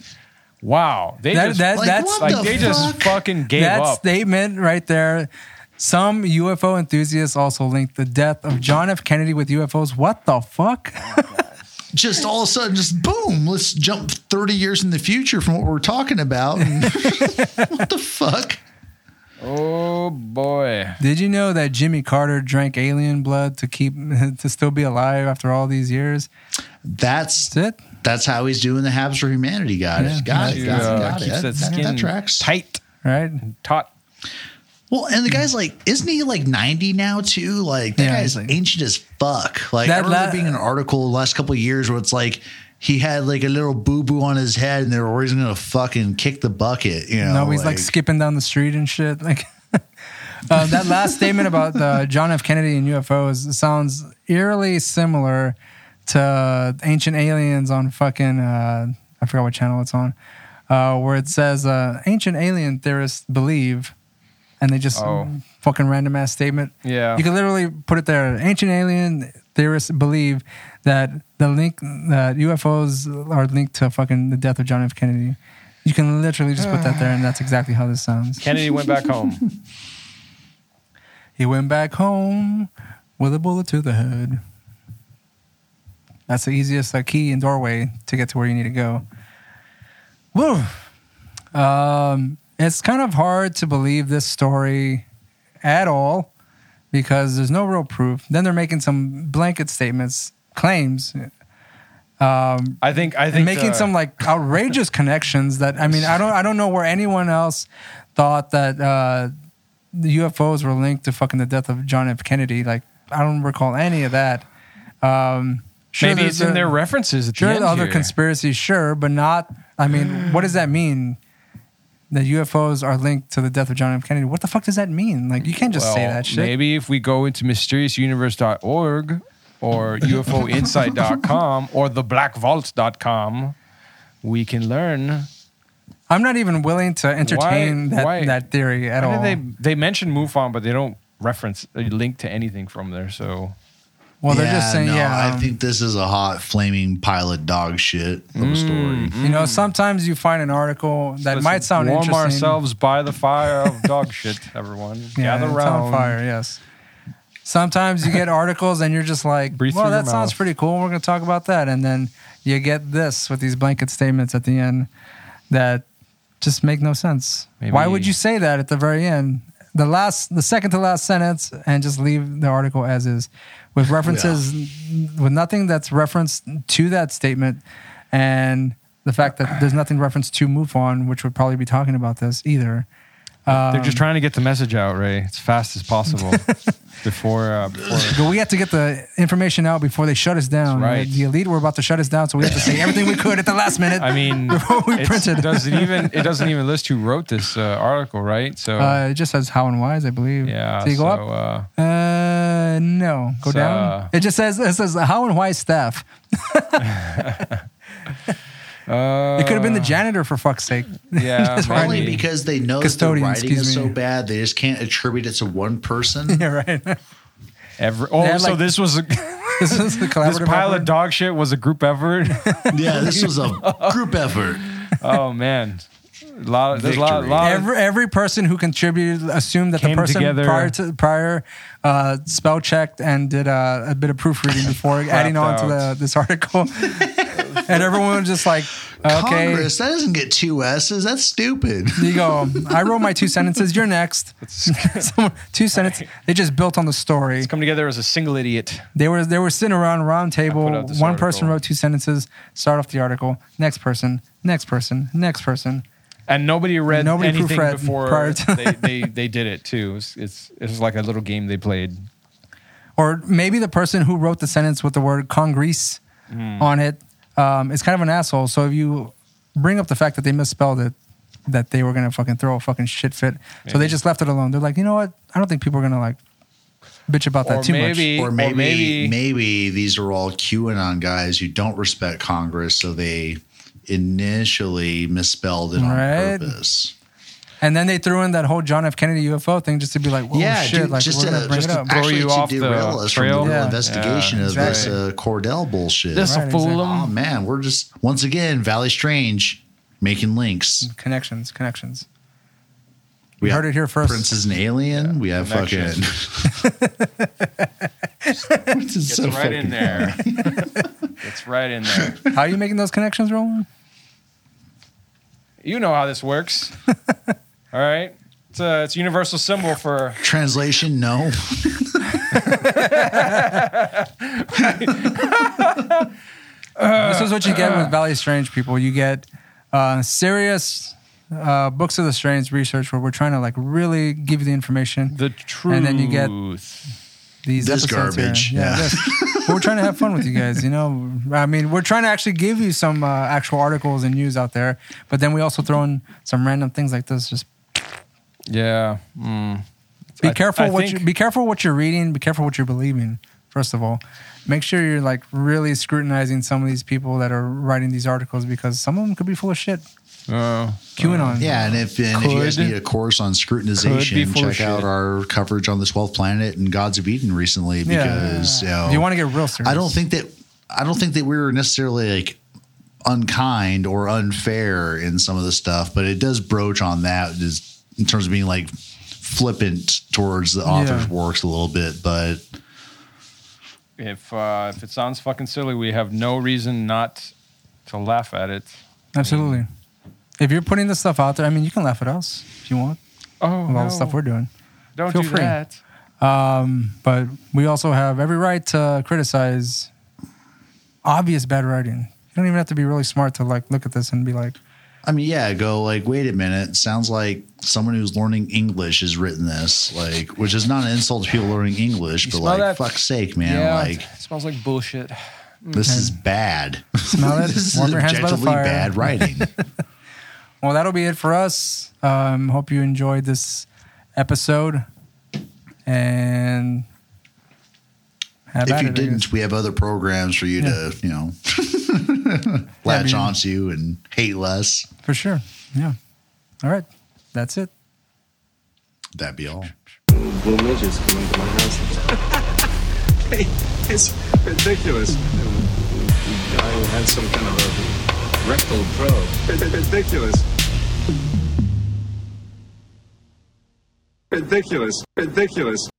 Wow, they That- just that- Like, that's like the they just fucking gave that up. statement right there. Some UFO enthusiasts also linked the death of John F. Kennedy with UFOs. What the fuck? Oh just all of a sudden, just boom, let's jump 30 years in the future from what we're talking about. What the fuck? oh boy. Did you know that Jimmy Carter drank alien blood to keep to still be alive after all these years? That's That's it. That's how he's doing the Habs for Humanity. Got Yeah. it. Got it. He, Got it. uh, Got it. keeps that That, skin that tracks. tight, Right? taut. Well, and the guy's like, isn't he like 90 now too? Like that Yeah, guy's like- ancient as fuck. Like That I remember la- being an article the last couple of years where it's like he had like a little boo boo on his head and they were always gonna fucking kick the bucket. You know, No, he's like, skipping down the street and shit. Like uh, that last statement about uh, John F. Kennedy and UFOs sounds eerily similar to Ancient Aliens on fucking uh, I forgot what channel it's on, uh, where it says uh, ancient alien theorists believe, and they just Oh. fucking random ass statement. Yeah. you can literally put it there. Ancient alien theorists believe that the link that UFOs are linked to fucking the death of John F. Kennedy. You can literally just put that there, and that's exactly how this sounds. Kennedy went back home. He went back home with a bullet to the head. That's the easiest uh, key and doorway to get to where you need to go. Woo! Um, it's kind of hard to believe this story at all because there's no real proof. Then they're making some blanket statements, claims, um, I think. I think making the- some like outrageous connections that I mean I don't I don't know where anyone else thought that uh, the UFOs were linked to fucking the death of John F. Kennedy. Like I don't recall any of that. Um, sure maybe it's in a- their references. At Sure, the other here. conspiracies, sure, but not. I mean, what does that mean? That UFOs are linked to the death of John F. Kennedy. What the fuck does that mean? Like, you can't just say that shit. Maybe if we go into mysteriousuniverse.org or UFOinsight.com or theblackvault.com, we can learn. I'm not even willing to entertain Why- that, why- that theory at all. They they mention MUFON, but they don't reference a link to anything from there. So well, they're just saying, no, yeah. I um, think this is a hot flaming pile of dog shit of Mm. a story. You know, sometimes you find an article that let's might sound interesting. warm interesting. ourselves by the fire of dog shit. Everyone, Yeah, gather it's around. on fire. Yes. Sometimes you get articles and you're just like, Breathe "Well, through that sounds mouth. pretty cool. We're going to talk about that." And then you get this with these blanket statements at the end that just make no sense. Maybe- Why would you say that at the very end? The last, the second to last sentence, and just leave the article as is, with references, with nothing that's referenced to that statement, and the fact that there's nothing referenced to MUFON, which would probably be talking about this either. They're just trying to get the message out, Ray, as fast as possible before uh, before. But we have to get the information out before they shut us down. That's right. The elite were about to shut us down, so we have to say everything we could at the last minute. I mean, Before we printed. it doesn't even it doesn't even list who wrote this uh, article, right? So uh, it just says How and Whys, I believe. yeah, So you go so, up. Uh, Uh, no, go down. uh, it just says it says how and why staff. Uh, It could have been the janitor for fuck's sake. yeah, Probably because they know that the Custodian, writing excuse is so me. bad, they just can't attribute it to one person. yeah, right. Every, oh, had, so like- this was a, this is the this collaborative. pile effort. of dog shit was a group effort. yeah, this was a group effort. oh man, a lot. There's a lot. Victory. lot of- Every every person who contributed assumed that the Came person together. prior to prior uh, spell checked and did uh, a bit of proofreading before adding on to out. the, this article, and everyone was just like, "Okay, Congress, that doesn't get two S's. That's stupid. you go." I wrote my two sentences. You're next. Someone- two sentences. They just built on the story. come together as a single idiot. They were they were sitting around a round table. put out this One person wrote two sentences. Start off the article. Next person. Next person. Next person. And nobody read Nobody anything proofread before prior to- they, they, they did it too. It's, it's it's like a little game they played. or maybe the person who wrote the sentence with the word Congress Hmm. on it um, is kind of an asshole. So if you bring up the fact that they misspelled it, that they were gonna fucking throw a fucking shit fit, so they just left it alone. They're like, you know what? I don't think people are gonna like bitch about that Or too maybe, or maybe, maybe, maybe these are all QAnon guys who don't respect Congress, so they initially misspelled it on Right. purpose. Much. And then they threw in that whole John F. Kennedy UFO thing just to be like, whoa, yeah, shit, dude, like just we're to, gonna bring just it to up. Throw you to off the derail us from trail. the real Yeah. investigation Yeah, of this uh, Cordell bullshit. this will Right, fool exactly. oh man, we're just once again Valley Strange making links. Connections, connections. We You heard it here first. Prince is an Alien. we have fucking. Connection. This is Gets so right fucking- in there. It's right in there. How are you making those connections, Roland? You know how this works. All right. It's a it's a universal symbol for Translation: No. this is what you get with Valley Strange people. You get uh, serious uh, books of the strange research where we're trying to like really give you the information. the truth. And then you get- These This episodes here. garbage, yeah. this. But we're trying to have fun with you guys. You know, I mean, we're trying to actually give you some uh, actual articles and news out there, but then we also throw in some random things like this. Just yeah. Mm. be I- careful I what think- you be careful what you're reading. Be careful what you're believing. first of all. Make sure you're like really scrutinizing some of these people that are writing these articles because some of them could be full of shit. Oh, QAnon. Yeah, and if and if you guys need a course on could scrutinization, check out our coverage on the Twelfth Planet and Gods of Eden recently. Yeah. Because you, know, you want to get real serious. I don't think that I don't think that we were necessarily like unkind or unfair in some of the stuff, but it does broach on that just in terms of being like flippant towards the author's Yeah. works a little bit. But if uh, if it sounds fucking silly, we have no reason not to laugh at it. Absolutely. If you're putting this stuff out there, I mean, you can laugh at us if you want Oh, with all the stuff we're doing. don't feel do free. that. Um, but we also have every right to criticize obvious bad writing. You don't even have to be really smart to like look at this and be like, I mean, yeah, go like, wait a minute. Sounds like someone who's learning English has written this, like, which is not an insult to people learning English, You but smell like, that? fuck's sake, man, yeah, like, it smells like bullshit. this is bad. smell it, this is your hands by the objectively fire. bad writing. Well, that'll be it for us. Um, hope you enjoyed this episode. And have if at you it, I didn't, we have other programs for you to, you know, latch man. onto you and hate less. for sure. Yeah. All right. That's it. That'd be all. Blue midgets come into my house. hey, it's ridiculous. I had some kind of a rectal probe. Ridiculous. Ridiculous. Ridiculous.